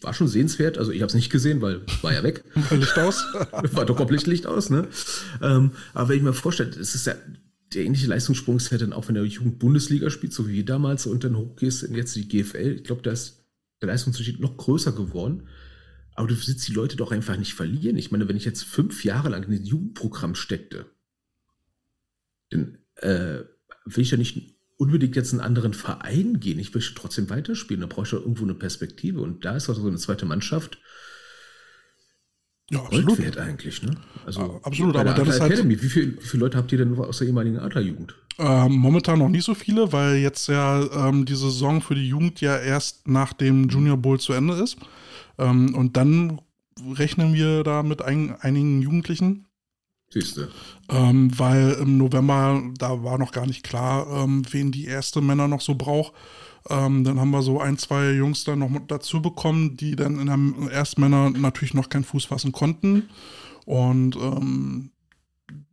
Speaker 2: war schon sehenswert. Also ich habe es nicht gesehen, weil war ja weg.
Speaker 1: Licht aus.
Speaker 2: war doch komplett Licht aus. Ne? Ähm, aber wenn ich mir vorstelle, es ist ja der ähnliche Leistungssprung ist ja dann auch, wenn du Jugend-Bundesliga spielt, so wie damals, und dann hochgehst in jetzt die GFL. Ich glaube, da ist der Leistungsunterschied noch größer geworden. Aber du willst die Leute doch einfach nicht verlieren. Ich meine, wenn ich jetzt fünf Jahre lang in ein Jugendprogramm steckte, dann äh, will ich ja nicht unbedingt jetzt einen anderen Verein gehen. Ich will trotzdem weiterspielen. Da brauche ich doch irgendwo eine Perspektive. Und da ist also so eine zweite Mannschaft
Speaker 1: ja, absolut.
Speaker 2: wert eigentlich. Ne?
Speaker 1: Also, ja, absolut. Aber dann ist
Speaker 2: halt Academy, wie, viel, wie viele Leute habt ihr denn aus der ehemaligen Adlerjugend?
Speaker 1: Ähm, momentan noch nicht so viele, weil jetzt ja ähm, die Saison für die Jugend ja erst nach dem Junior Bowl zu Ende ist. Ähm, und dann rechnen wir da mit ein, einigen Jugendlichen.
Speaker 2: Siehste.
Speaker 1: Ähm, weil im November, da war noch gar nicht klar, ähm, wen die erste Männer noch so braucht. Ähm, dann haben wir so ein, zwei Jungs dann noch dazu bekommen, die dann in der Erstmänner natürlich noch keinen Fuß fassen konnten. Und ähm,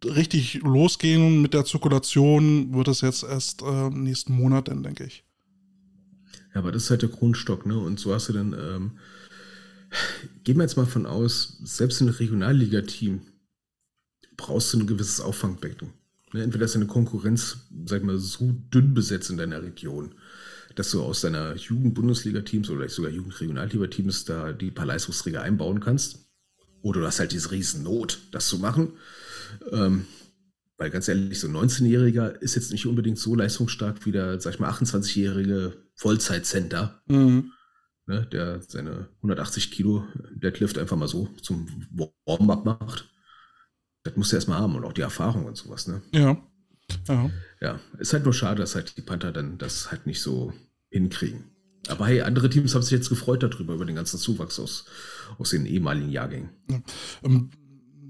Speaker 1: richtig losgehen mit der Zirkulation wird es jetzt erst äh, nächsten Monat, dann denke ich.
Speaker 2: Ja, aber das ist halt der Grundstock, ne? Und so hast du dann ähm, gehen wir jetzt mal von aus, selbst in einem Regionalliga-Team brauchst du ein gewisses Auffangbecken. Ne, entweder ist deine Konkurrenz, sag mal, so dünn besetzt in deiner Region, dass du aus deiner Jugend-Bundesliga-Teams oder vielleicht sogar Jugend-Regionalliga-Teams da die paar Leistungsträger einbauen kannst. Oder du hast halt diese riesen Not, das zu machen. Ähm, weil ganz ehrlich, so ein 19-Jähriger ist jetzt nicht unbedingt so leistungsstark wie der, sag ich mal, 28-jährige Vollzeitcenter. Mhm ne, der seine 180 Kilo Deadlift einfach mal so zum Warm-up macht. Das muss er erstmal haben und auch die Erfahrung und sowas, ne?
Speaker 1: Ja. Ja.
Speaker 2: Ja, ist halt nur schade, dass halt die Panther dann das halt nicht so hinkriegen. Aber hey, andere Teams haben sich jetzt gefreut darüber, über den ganzen Zuwachs aus, aus den ehemaligen Jahrgängen. Ja.
Speaker 1: Ähm,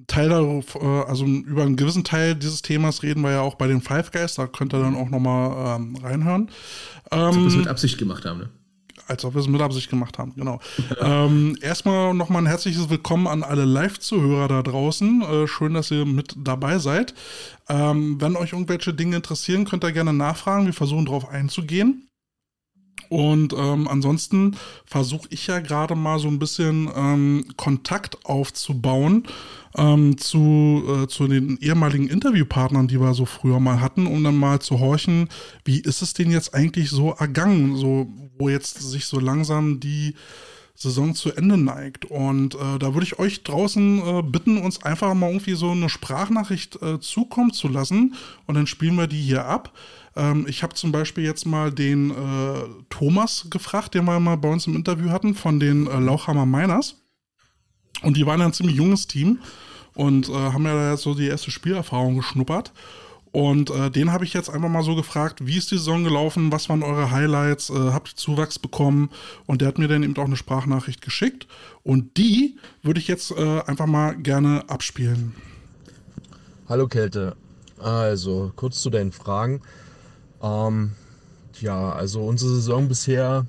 Speaker 1: Teil darauf, äh, also über einen gewissen Teil dieses Themas reden wir ja auch bei den Five Guys, da könnt ihr dann auch nochmal ähm, reinhören.
Speaker 2: Ähm, es mit Absicht gemacht haben, ne?
Speaker 1: Als ob wir es mit Absicht gemacht haben, genau. ähm, erstmal nochmal ein herzliches Willkommen an alle Live-Zuhörer da draußen. Äh, schön, dass ihr mit dabei seid. Ähm, wenn euch irgendwelche Dinge interessieren, könnt ihr gerne nachfragen. Wir versuchen darauf einzugehen. Und ähm, ansonsten versuche ich ja gerade mal so ein bisschen ähm, Kontakt aufzubauen ähm, zu, äh, zu den ehemaligen Interviewpartnern, die wir so früher mal hatten, um dann mal zu horchen, wie ist es denn jetzt eigentlich so ergangen, so wo jetzt sich so langsam die Saison zu Ende neigt. Und äh, da würde ich euch draußen äh, bitten, uns einfach mal irgendwie so eine Sprachnachricht äh, zukommen zu lassen und dann spielen wir die hier ab. Ähm, ich habe zum Beispiel jetzt mal den äh, Thomas gefragt, den wir mal bei uns im Interview hatten, von den äh, Lauchhammer Miners. Und die waren ja ein ziemlich junges Team und äh, haben ja da so die erste Spielerfahrung geschnuppert. Und äh, den habe ich jetzt einfach mal so gefragt, wie ist die Saison gelaufen, was waren eure Highlights, äh, habt ihr Zuwachs bekommen? Und der hat mir dann eben auch eine Sprachnachricht geschickt. Und die würde ich jetzt äh, einfach mal gerne abspielen.
Speaker 3: Hallo Kälte. Also, kurz zu deinen Fragen. Ähm, ja, also unsere Saison bisher,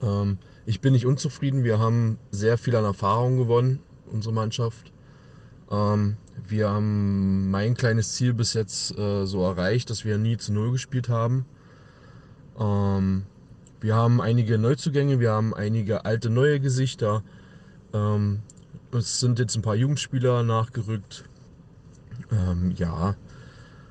Speaker 3: ähm, ich bin nicht unzufrieden. Wir haben sehr viel an Erfahrung gewonnen, unsere Mannschaft. Ähm, wir haben mein kleines Ziel bis jetzt äh, so erreicht, dass wir nie zu Null gespielt haben. Ähm, wir haben einige Neuzugänge, wir haben einige alte neue Gesichter. Ähm, es sind jetzt ein paar Jugendspieler nachgerückt. Ähm, ja,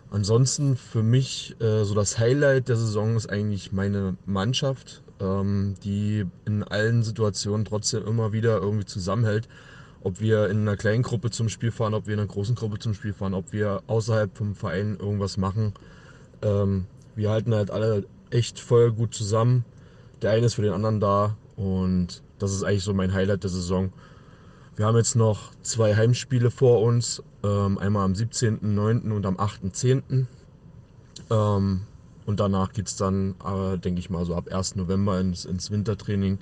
Speaker 3: Ansonsten für mich äh, so das Highlight der Saison ist eigentlich meine Mannschaft. ähm, die in allen Situationen trotzdem immer wieder irgendwie zusammenhält. Ob wir in einer kleinen Gruppe zum Spiel fahren, ob wir in einer großen Gruppe zum Spiel fahren, ob wir außerhalb vom Verein irgendwas machen. Ähm, wir halten halt alle echt voll gut zusammen. Der eine ist für den anderen da und das ist eigentlich so mein Highlight der Saison. Wir haben jetzt noch zwei Heimspiele vor uns, ähm, einmal am 17.09. und am 8.10. Ähm, und danach geht es dann, äh, denke ich mal, so ab 1. November ins, ins Wintertraining.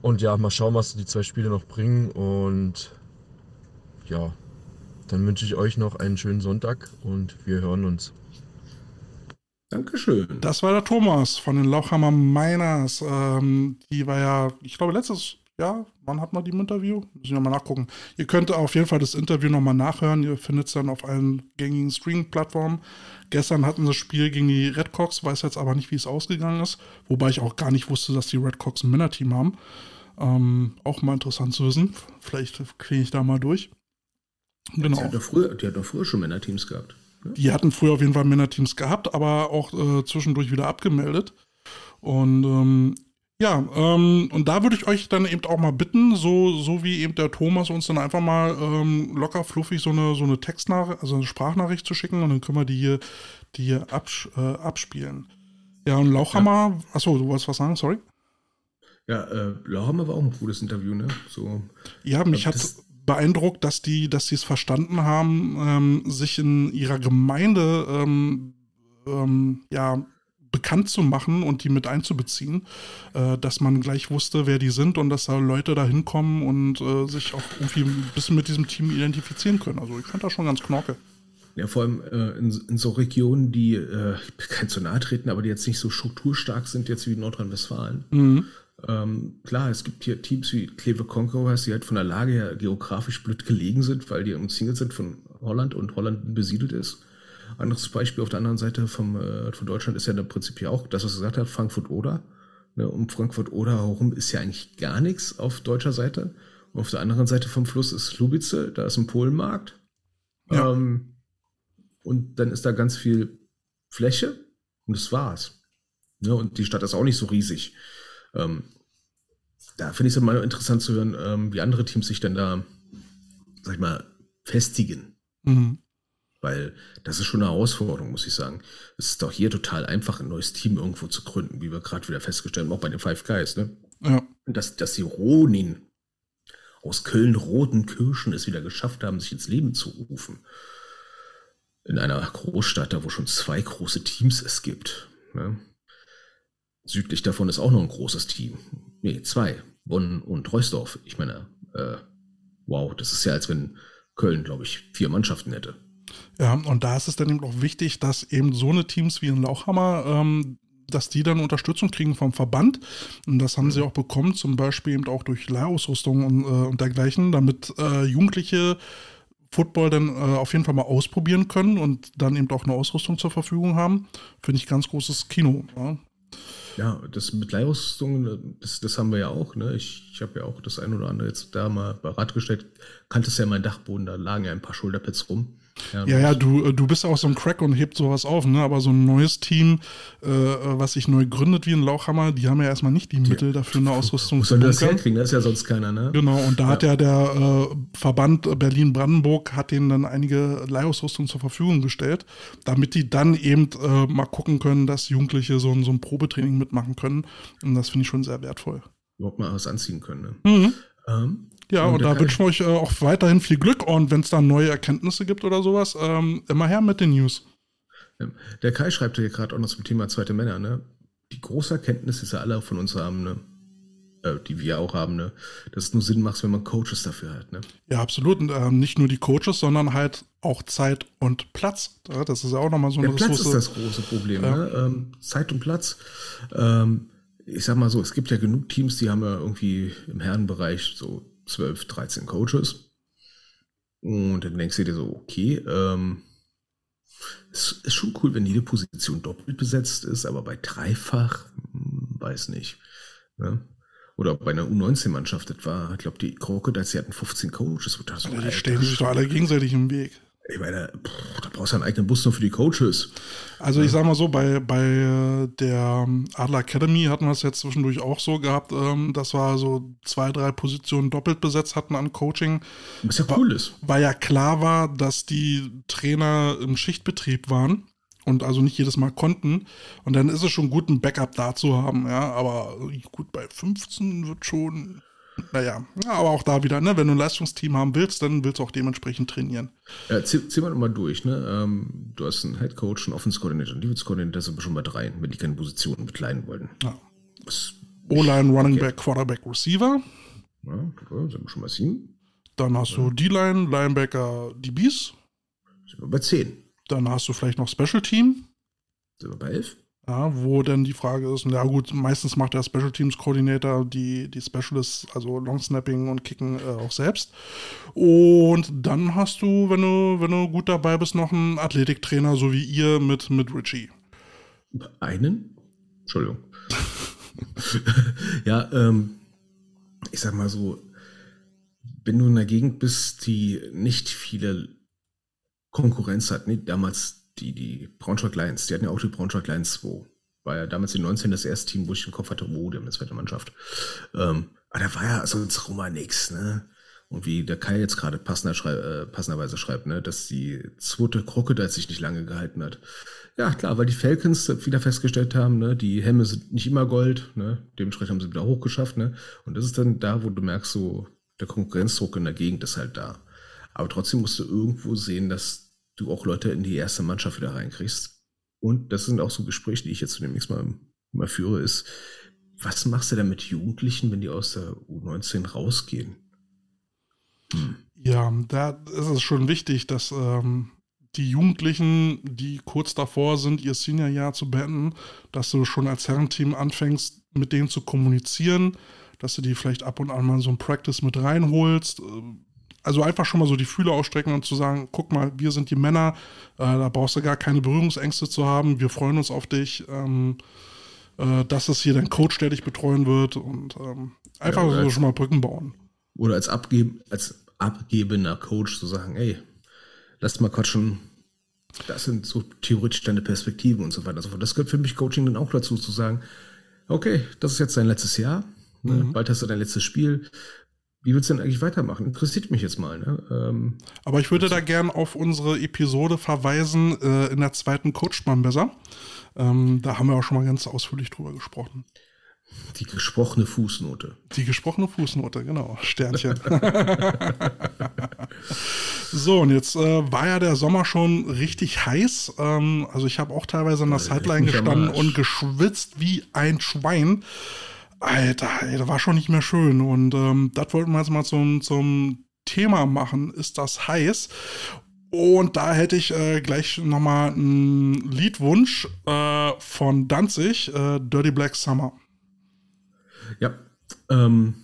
Speaker 3: Und ja, mal schauen, was die zwei Spiele noch bringen. Und ja, dann wünsche ich euch noch einen schönen Sonntag und wir hören uns.
Speaker 2: Dankeschön.
Speaker 1: Das war der Thomas von den Lauchhammer Miners. Ähm, die war ja, ich glaube, letztes Jahr. Wann hat man die im Interview? Muss ich nochmal nachgucken. Ihr könnt auf jeden Fall das Interview nochmal nachhören. Ihr findet es dann auf allen gängigen Streaming-Plattformen. Gestern hatten sie das Spiel gegen die Redcocks, weiß jetzt aber nicht, wie es ausgegangen ist. Wobei ich auch gar nicht wusste, dass die Redcocks ein Männerteam haben. Ähm, auch mal interessant zu wissen. Vielleicht kriege ich da mal durch.
Speaker 2: Genau. Die hat doch früher, die früher schon Männerteams gehabt.
Speaker 1: Die hatten früher auf jeden Fall Männerteams gehabt, aber auch äh, zwischendurch wieder abgemeldet. Und ähm, ja, ähm, und da würde ich euch dann eben auch mal bitten, so, so wie eben der Thomas uns dann einfach mal ähm, locker fluffig so eine, so eine Textnachricht, also eine Sprachnachricht zu schicken und dann können wir die hier, die hier abs äh, abspielen. Ja, und Lauchhammer, ja. achso, du wolltest was sagen, sorry?
Speaker 2: Ja, äh, Lauchhammer war auch ein cooles Interview, ne? So,
Speaker 1: ja, mich hat beeindruckt, dass die, dass die es verstanden haben, ähm, sich in ihrer Gemeinde ähm, ähm, ja bekannt zu machen und die mit einzubeziehen, äh, dass man gleich wusste, wer die sind und dass da Leute da hinkommen und äh, sich auch irgendwie ein bisschen mit diesem Team identifizieren können. Also ich fand das schon ganz knorke.
Speaker 2: Ja, vor allem äh, in, in, so Regionen, die, äh, ich kann zu nahe treten, aber die jetzt nicht so strukturstark sind, jetzt wie Nordrhein-Westfalen. Mhm. Ähm, klar, es gibt hier Teams wie Kleve Conquerors, die halt von der Lage her geografisch blöd gelegen sind, weil die umzingelt sind von Holland und Holland besiedelt ist. Anderes Beispiel auf der anderen Seite vom, äh, von Deutschland ist ja im Prinzip ja auch das, was er gesagt hat, Frankfurt-Oder. Ne, um Frankfurt-Oder herum ist ja eigentlich gar nichts auf deutscher Seite. Und auf der anderen Seite vom Fluss ist Lubice, da ist ein Polenmarkt. Ja. Ähm, und dann ist da ganz viel Fläche und das war's. Ne, und die Stadt ist auch nicht so riesig. Ähm, da finde ich es mal interessant zu hören, ähm, wie andere Teams sich denn da, sag ich mal, festigen. Mhm. Weil das ist schon eine Herausforderung, muss ich sagen. Es ist doch hier total einfach, ein neues Team irgendwo zu gründen, wie wir gerade wieder festgestellt haben, auch bei den Five Guys. Ne? Ja. Dass, dass die Ronin aus Köln-Rotenkirchen es wieder geschafft haben, sich ins Leben zu rufen. In einer Großstadt, da wo schon zwei große Teams es gibt. Ne? Südlich davon ist auch noch ein großes Team. Nee, zwei. Bonn und Reusdorf. Ich meine, äh, wow, das ist ja, als wenn Köln, glaube ich, vier Mannschaften hätte.
Speaker 1: Ja, und da ist es dann eben auch wichtig, dass eben so eine Teams wie ein Lauchhammer, ähm, dass die dann Unterstützung kriegen vom Verband. Und das haben sie auch bekommen, zum Beispiel eben auch durch Leihausrüstung und, äh, und dergleichen, damit äh, Jugendliche Football dann äh, auf jeden Fall mal ausprobieren können und dann eben auch eine Ausrüstung zur Verfügung haben. Finde ich ganz großes Kino. Ja.
Speaker 2: Ja, das mit Leihausrüstung, das, das haben wir ja auch. Ne? Ich, ich habe ja auch das ein oder andere jetzt da mal parat gestellt. Kanntest ja meinen Dachboden, da lagen ja ein paar Schulterpads rum.
Speaker 1: Ja, ja, ja, du, du bist ja auch so ein Crack und hebt sowas auf, ne? Aber so ein neues Team, äh, was sich neu gründet wie ein Lauchhammer, die haben ja erstmal nicht die Mittel dafür, eine Ausrüstung
Speaker 2: zu machen. das herkriegen? Das ist ja sonst keiner, ne?
Speaker 1: Genau, und da ja. hat ja der äh, Verband Berlin-Brandenburg hat denen dann einige Leihausrüstung zur Verfügung gestellt, damit die dann eben äh, mal gucken können, dass Jugendliche so, so ein Probetraining mitmachen können. Und das finde ich schon sehr wertvoll.
Speaker 2: Überhaupt mal was anziehen können, ne? Mhm.
Speaker 1: Ähm, ja, und, und da wünschen wir euch äh, auch weiterhin viel Glück und wenn es da neue Erkenntnisse gibt oder sowas, ähm, immer her mit den News.
Speaker 2: Der Kai schreibt hier gerade auch noch zum Thema zweite Männer, ne? Die große Erkenntnis, die ja alle von uns haben, ne? Äh, die wir auch haben, ne? Dass es nur Sinn macht, wenn man Coaches dafür hat, ne?
Speaker 1: Ja, absolut. Und ähm, nicht nur die Coaches, sondern halt auch Zeit und Platz. Ja, das ist ja auch nochmal so
Speaker 2: eine Der Platz Ressource. ist das große Problem, ja. ne? Ähm, Zeit und Platz. Ähm, ich sag mal so, es gibt ja genug Teams, die haben ja irgendwie im Herrenbereich so 12, 13 Coaches. Und dann denkst du dir so, okay, ähm, es ist schon cool, wenn jede Position doppelt besetzt ist, aber bei dreifach, hm, weiß nicht. Ne? Oder bei einer U19-Mannschaft, das war, ich glaube, die Crocodiles, die hatten 15 Coaches.
Speaker 1: Das, die stehen sich doch alle gegenseitig im Weg.
Speaker 2: Ich meine, pff, da brauchst du einen eigenen Bus nur für die Coaches.
Speaker 1: Also ich sag mal so, bei, bei der Adler Academy hatten wir es jetzt zwischendurch auch so gehabt, ähm, dass wir so zwei, drei Positionen doppelt besetzt hatten an Coaching.
Speaker 2: Was ja cool ist.
Speaker 1: Weil ja klar war, dass die Trainer im Schichtbetrieb waren und also nicht jedes Mal konnten. Und dann ist es schon gut, ein Backup da zu haben, ja. Aber gut, bei 15 wird schon naja, ja, aber auch da wieder, ne, wenn du ein Leistungsteam haben willst, dann willst du auch dementsprechend trainieren.
Speaker 2: Ja, zieh, zieh mal nochmal durch, ne? Ähm, du hast einen Head Coach, einen Offense Coordinator, einen Defense Coordinator, sind wir schon bei drei, wenn die keine Positionen bekleiden wollen. Ja.
Speaker 1: O-Line, Running Back, Quarterback, Receiver.
Speaker 2: Ja, sind wir schon bei sieben.
Speaker 1: Dann hast du D-Line, Linebacker, DBs.
Speaker 2: Sind wir bei zehn.
Speaker 1: Dann hast du vielleicht noch Special Team.
Speaker 2: Sind wir bei elf.
Speaker 1: Ja, wo dann die Frage ist, na gut, meistens macht der Special Teams Coordinator die, die Specialists, also Long Snapping und Kicken äh, auch selbst. Und dann hast du, wenn du, wenn du gut dabei bist, noch einen Athletiktrainer, so wie ihr mit, mit Richie.
Speaker 2: Einen? Entschuldigung. ja, ähm, ich sag mal so, wenn du in einer Gegend bist, die nicht viele Konkurrenz hat, ne? damals die, die Braunschweig Lions, die hatten ja auch die Braunschweig Lions 2. War ja damals in 19 das erste Team, wo ich den Kopf hatte, oh, die haben zweite Mannschaft. Ähm, aber da war ja sonst Roma nix, ne? Und wie der Kai jetzt gerade passender schrei äh, passenderweise schreibt, ne, dass die zweite Crocodile sich nicht lange gehalten hat. Ja, klar, weil die Falcons wieder festgestellt haben, ne, die Hemme sind nicht immer Gold, ne, dementsprechend haben sie wieder hochgeschafft, ne. Und das ist dann da, wo du merkst, so, der Konkurrenzdruck in der Gegend ist halt da. Aber trotzdem musst du irgendwo sehen, dass du auch Leute in die erste Mannschaft wieder reinkriegst. Und das sind auch so Gespräche, die ich jetzt zunächst mal, mal führe, ist, was machst du denn mit Jugendlichen, wenn die aus der U19 rausgehen?
Speaker 1: Hm. Ja, da ist es schon wichtig, dass ähm, die Jugendlichen, die kurz davor sind, ihr Seniorjahr zu beenden, dass du schon als Herrenteam anfängst, mit denen zu kommunizieren, dass du die vielleicht ab und an mal so ein Practice mit reinholst, also einfach schon mal so die Fühler ausstrecken und zu sagen, guck mal, wir sind die Männer, äh, da brauchst du gar keine Berührungsängste zu haben, wir freuen uns auf dich, ähm, äh, das ist hier dein Coach, der dich betreuen wird und ähm, einfach ja, so schon mal Brücken bauen.
Speaker 2: Oder als, abgeb als abgebender Coach zu sagen, ey, lass mal quatschen, das sind so theoretisch deine Perspektiven und so weiter und so fort. Das gehört für mich Coaching dann auch dazu, zu sagen, okay, das ist jetzt dein letztes Jahr, ne? mhm. bald hast du dein letztes Spiel, wie willst du denn eigentlich weitermachen? Interessiert mich jetzt mal. Ne? Ähm,
Speaker 1: Aber ich würde da gern auf unsere Episode verweisen, äh, in der zweiten Coach man besser. Ähm, da haben wir auch schon mal ganz ausführlich drüber gesprochen.
Speaker 2: Die gesprochene Fußnote.
Speaker 1: Die gesprochene Fußnote, genau. Sternchen. so, und jetzt äh, war ja der Sommer schon richtig heiß. Ähm, also ich habe auch teilweise an der Sideline gestanden und geschwitzt wie ein Schwein. Alter, das war schon nicht mehr schön. Und ähm, das wollten wir jetzt mal zum, zum Thema machen. Ist das heiß? Und da hätte ich äh, gleich nochmal einen Liedwunsch äh, von Danzig, äh, Dirty Black Summer.
Speaker 2: Ja, ähm,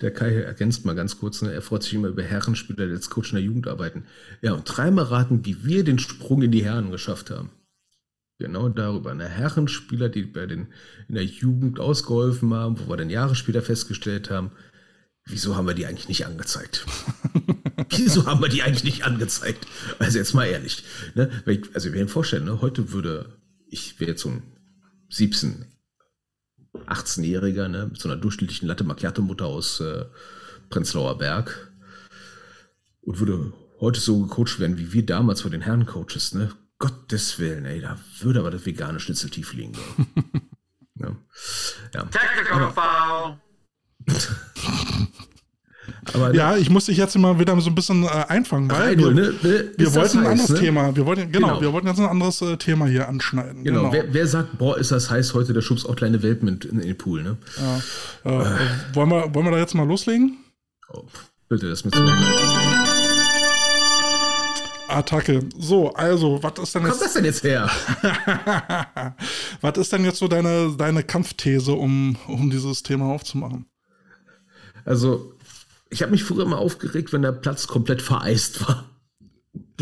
Speaker 2: der Kai ergänzt mal ganz kurz, ne? er freut sich immer über Herrenspieler, die als Coach in der Jugend arbeiten. Ja, und dreimal raten, wie wir den Sprung in die Herren geschafft haben. Genau darüber. Eine Herrenspieler, die bei den in der Jugend ausgeholfen haben, wo wir dann Jahre später festgestellt haben, wieso haben wir die eigentlich nicht angezeigt? wieso haben wir die eigentlich nicht angezeigt? Also jetzt mal ehrlich. Ne? Also ich mir vorstellen, ne? heute würde, ich wäre jetzt so ein 17, 18-Jähriger, ne? mit so einer durchschnittlichen Latte Macchiato-Mutter aus äh, Prenzlauer Berg und würde heute so gecoacht werden, wie wir damals vor den Herrencoaches, ne? Gottes Willen, ey, da würde aber das vegane Schnitzel tief liegen. ja. ja. Technical
Speaker 1: Foul. Aber ja, ich muss dich jetzt mal wieder so ein bisschen äh, einfangen, weil wir, ne, ne, wir wollten ein anderes ne? Thema. Wir wollten, genau, genau, wir wollten jetzt ein anderes äh, Thema hier anschneiden.
Speaker 2: Genau. genau. Wer, wer, sagt, boah, ist das heiß heute, der schubst auch kleine Welpen in, in, den Pool, ne?
Speaker 1: Ja. Äh, äh. Wollen, wir, wollen wir da jetzt mal loslegen?
Speaker 2: Oh, bitte, das mit so.
Speaker 1: Attacke. So, also, was ist denn
Speaker 2: jetzt. Kommt das denn jetzt her?
Speaker 1: was ist denn jetzt so deine, deine Kampfthese, um, um dieses Thema aufzumachen?
Speaker 2: Also, ich habe mich früher immer aufgeregt, wenn der Platz komplett vereist war.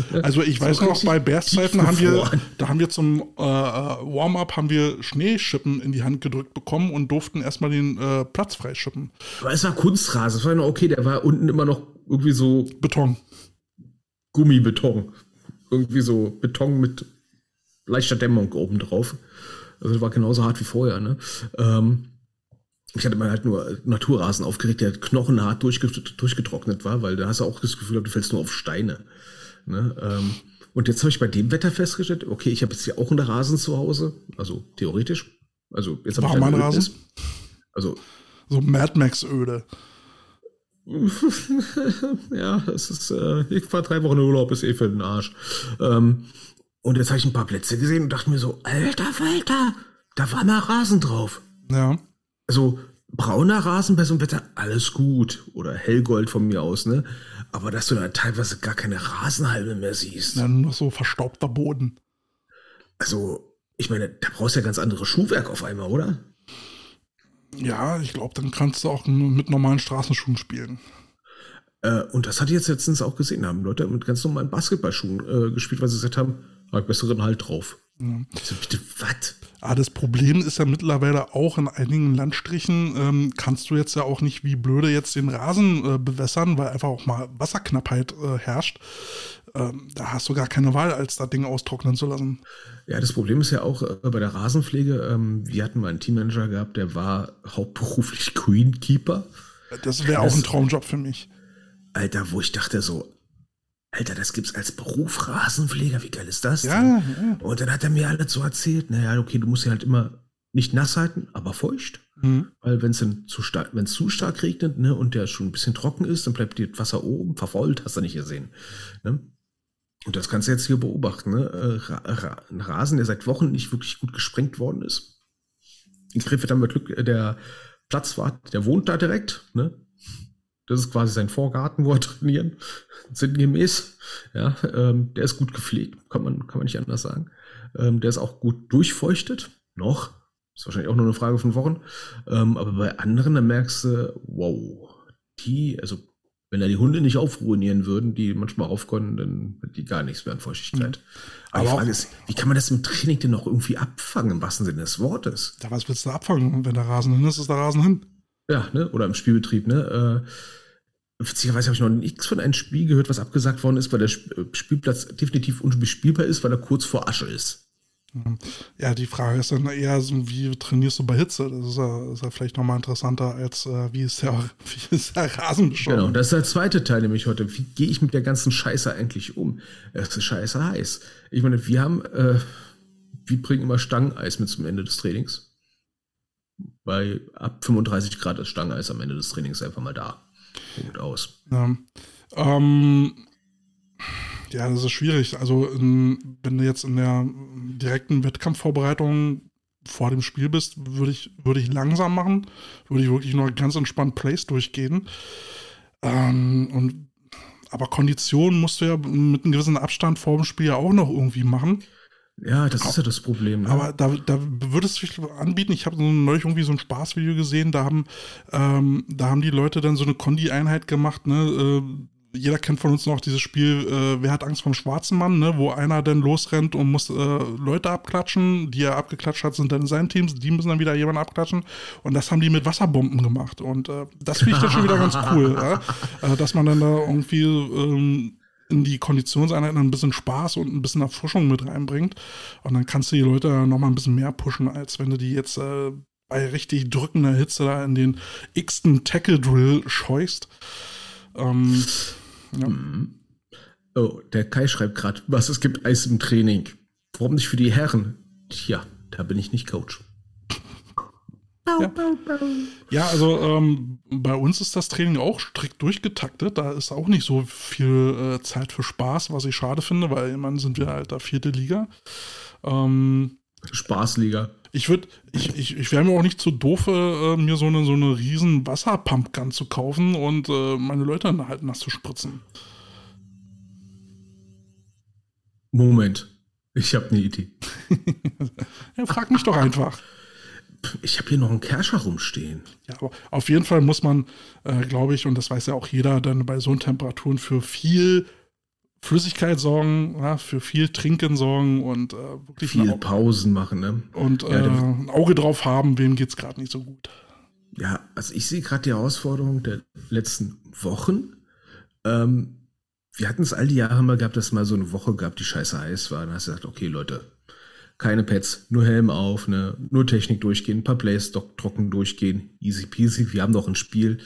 Speaker 1: Also ich weiß so noch, bei Bears-Zeiten haben wir, da haben wir zum äh, Warm-up haben wir Schneeschippen in die Hand gedrückt bekommen und durften erstmal den äh, Platz freischippen.
Speaker 2: Aber es war Kunstrasen, es war noch okay, der war unten immer noch irgendwie so
Speaker 1: Beton
Speaker 2: Gummibeton. Irgendwie so Beton mit leichter Dämmung oben drauf. Also war genauso hart wie vorher. Ne? Ähm, ich hatte mal halt nur Naturrasen aufgeregt, der knochenhart durchgetrocknet war, weil da hast du auch das Gefühl, du fällst nur auf Steine. Ne? Ähm, und jetzt habe ich bei dem Wetter festgestellt, okay, ich habe jetzt hier auch einen Rasen zu Hause, also theoretisch. Also jetzt habe ich
Speaker 1: mein Rasen.
Speaker 2: Also
Speaker 1: so Mad Max Öde.
Speaker 2: ja, es ist, äh, ich fahre drei Wochen Urlaub, ist eh für den Arsch. Ähm, und jetzt habe ich ein paar Plätze gesehen und dachte mir so, alter Falter, da war mal Rasen drauf.
Speaker 1: Ja.
Speaker 2: Also brauner Rasen bei so einem Wetter, alles gut. Oder Hellgold von mir aus, ne? Aber dass du da teilweise gar keine Rasenhalme mehr siehst.
Speaker 1: Ja, nur so verstaubter Boden.
Speaker 2: Also, ich meine, da brauchst du ja ganz andere Schuhwerk auf einmal, oder?
Speaker 1: Ja, ich glaube, dann kannst du auch mit normalen Straßenschuhen spielen.
Speaker 2: Äh, und das hatte ich jetzt letztens auch gesehen, haben Leute mit ganz normalen Basketballschuhen äh, gespielt, weil sie gesagt haben, habe besseren Halt drauf. Ja. So, bitte, was?
Speaker 1: Ah, das Problem ist ja mittlerweile auch in einigen Landstrichen, ähm, kannst du jetzt ja auch nicht wie blöde jetzt den Rasen äh, bewässern, weil einfach auch mal Wasserknappheit äh, herrscht. Ähm, da hast du gar keine Wahl, als das Ding austrocknen zu lassen.
Speaker 2: Ja, das Problem ist ja auch äh, bei der Rasenpflege, ähm, wir hatten mal einen Teammanager gehabt, der war hauptberuflich Greenkeeper.
Speaker 1: Das wäre auch ein Traumjob für mich.
Speaker 2: Alter, wo ich dachte so, Alter, das gibt's als Beruf Rasenpfleger, wie geil ist das?
Speaker 1: Ja, ja.
Speaker 2: Und dann hat er mir alles so erzählt, naja, okay, du musst ja halt immer nicht nass halten, aber feucht. Mhm. Weil wenn es zu stark, wenn es zu stark regnet, ne, und der schon ein bisschen trocken ist, dann bleibt das Wasser oben, verfault, hast du nicht gesehen. Ne? Und das kannst du jetzt hier beobachten, ne? Äh, ein Rasen, der seit Wochen nicht wirklich gut gesprengt worden ist. In Krefeld haben wir Glück, äh, der Platzwart, der wohnt da direkt, ne? Das ist quasi sein Vorgarten, wo er trainieren, sinngemäß. Ja, ähm, der ist gut gepflegt, kann man, kann man nicht anders sagen. Ähm, der ist auch gut durchfeuchtet, noch. Ist wahrscheinlich auch nur eine Frage von Wochen. Ähm, aber bei anderen, da merkst du, wow, die, also wenn da die Hunde nicht aufruinieren würden, die manchmal aufkommen, dann hätten die gar nichts mehr an Feuchtigkeit. Mhm. Aber, Aber die Frage ist, wie kann man das im Training denn noch irgendwie abfangen, im wahrsten Sinne des Wortes?
Speaker 1: Da was willst du abfangen? Wenn der Rasen hin ist, ist der Rasen hin.
Speaker 2: Ja, ne? Oder im Spielbetrieb, ne? Äh, witzigerweise habe ich noch nichts von einem Spiel gehört, was abgesagt worden ist, weil der äh, Spielplatz definitiv unbespielbar ist, weil er kurz vor Asche ist.
Speaker 1: Ja, die Frage ist dann eher, so, wie trainierst du bei Hitze? Das ist ja, ist ja vielleicht nochmal interessanter, als äh, wie, ist der, wie ist der Rasen.
Speaker 2: Genau, das ist der zweite Teil nämlich heute. Wie gehe ich mit der ganzen Scheiße eigentlich um? Es ist scheiße heiß. Ich meine, wir haben, äh, wir bringen immer Stangeneis mit zum Ende des Trainings. Bei ab 35 Grad ist Stangeneis am Ende des Trainings einfach mal da. Gut aus.
Speaker 1: Ja. Ähm, ja, das ist schwierig. Also, in, wenn du jetzt in der direkten Wettkampfvorbereitung vor dem Spiel bist, würde ich, würde ich langsam machen, würde ich wirklich nur ganz entspannt Plays durchgehen. Ähm, und, aber Konditionen musst du ja mit einem gewissen Abstand vor dem Spiel ja auch noch irgendwie machen.
Speaker 2: Ja, das ist ja das Problem.
Speaker 1: Ne? Aber da, da würde es sich anbieten. Ich habe so neulich irgendwie so ein Spaßvideo gesehen. Da haben, ähm, da haben die Leute dann so eine Kondi-Einheit gemacht. Ne? Jeder kennt von uns noch dieses Spiel, äh, wer hat Angst vom schwarzen Mann, ne? wo einer dann losrennt und muss äh, Leute abklatschen, die er abgeklatscht hat, sind dann sein Teams, die müssen dann wieder jemanden abklatschen und das haben die mit Wasserbomben gemacht und äh, das finde ich dann schon wieder ganz cool, ja? Äh, dass man dann da irgendwie ähm, in die Konditionseinheiten ein bisschen Spaß und ein bisschen Erfrischung mit reinbringt und dann kannst du die Leute noch mal ein bisschen mehr pushen, als wenn du die jetzt äh, bei richtig drückender Hitze da in den x-ten Tackle-Drill scheust. Ähm,
Speaker 2: ja. Mhm. Oh, der Kai schreibt gerade, was es gibt Eis im Training. Warum nicht für die Herren? Tja, da bin ich nicht Coach.
Speaker 1: Ja, ja also ähm, bei uns ist das Training auch strikt durchgetaktet. Da ist auch nicht so viel äh, Zeit für Spaß, was ich schade finde, weil immerhin sind wir halt der vierte Liga. Ähm,
Speaker 2: Spaßliga.
Speaker 1: Ich würde, ich, ich, ich wäre mir auch nicht zu doof, äh, mir so eine, so eine riesen Wasserpumpgun zu kaufen und äh, meine Leute dann halt nass zu spritzen.
Speaker 2: Moment, ich habe eine Idee.
Speaker 1: ja, frag mich doch einfach.
Speaker 2: Ich habe hier noch einen Kerscher rumstehen.
Speaker 1: Ja, aber auf jeden Fall muss man, äh, glaube ich, und das weiß ja auch jeder, dann bei so Temperaturen für viel Flüssigkeit sorgen, ja, für viel Trinken sorgen und äh, wirklich
Speaker 2: viel Pausen machen, ne?
Speaker 1: Und äh, ja, ein Auge drauf haben, wem geht's gerade nicht so gut.
Speaker 2: Ja, also ich sehe gerade die Herausforderung der letzten Wochen. Ähm, wir hatten es all die Jahre mal gehabt, dass mal so eine Woche gab, die scheiße heiß war. Dann hast du gesagt, okay, Leute, keine Pets, nur Helm auf, ne, nur Technik durchgehen, ein paar Plays trocken durchgehen, easy peasy. Wir haben doch ein Spiel,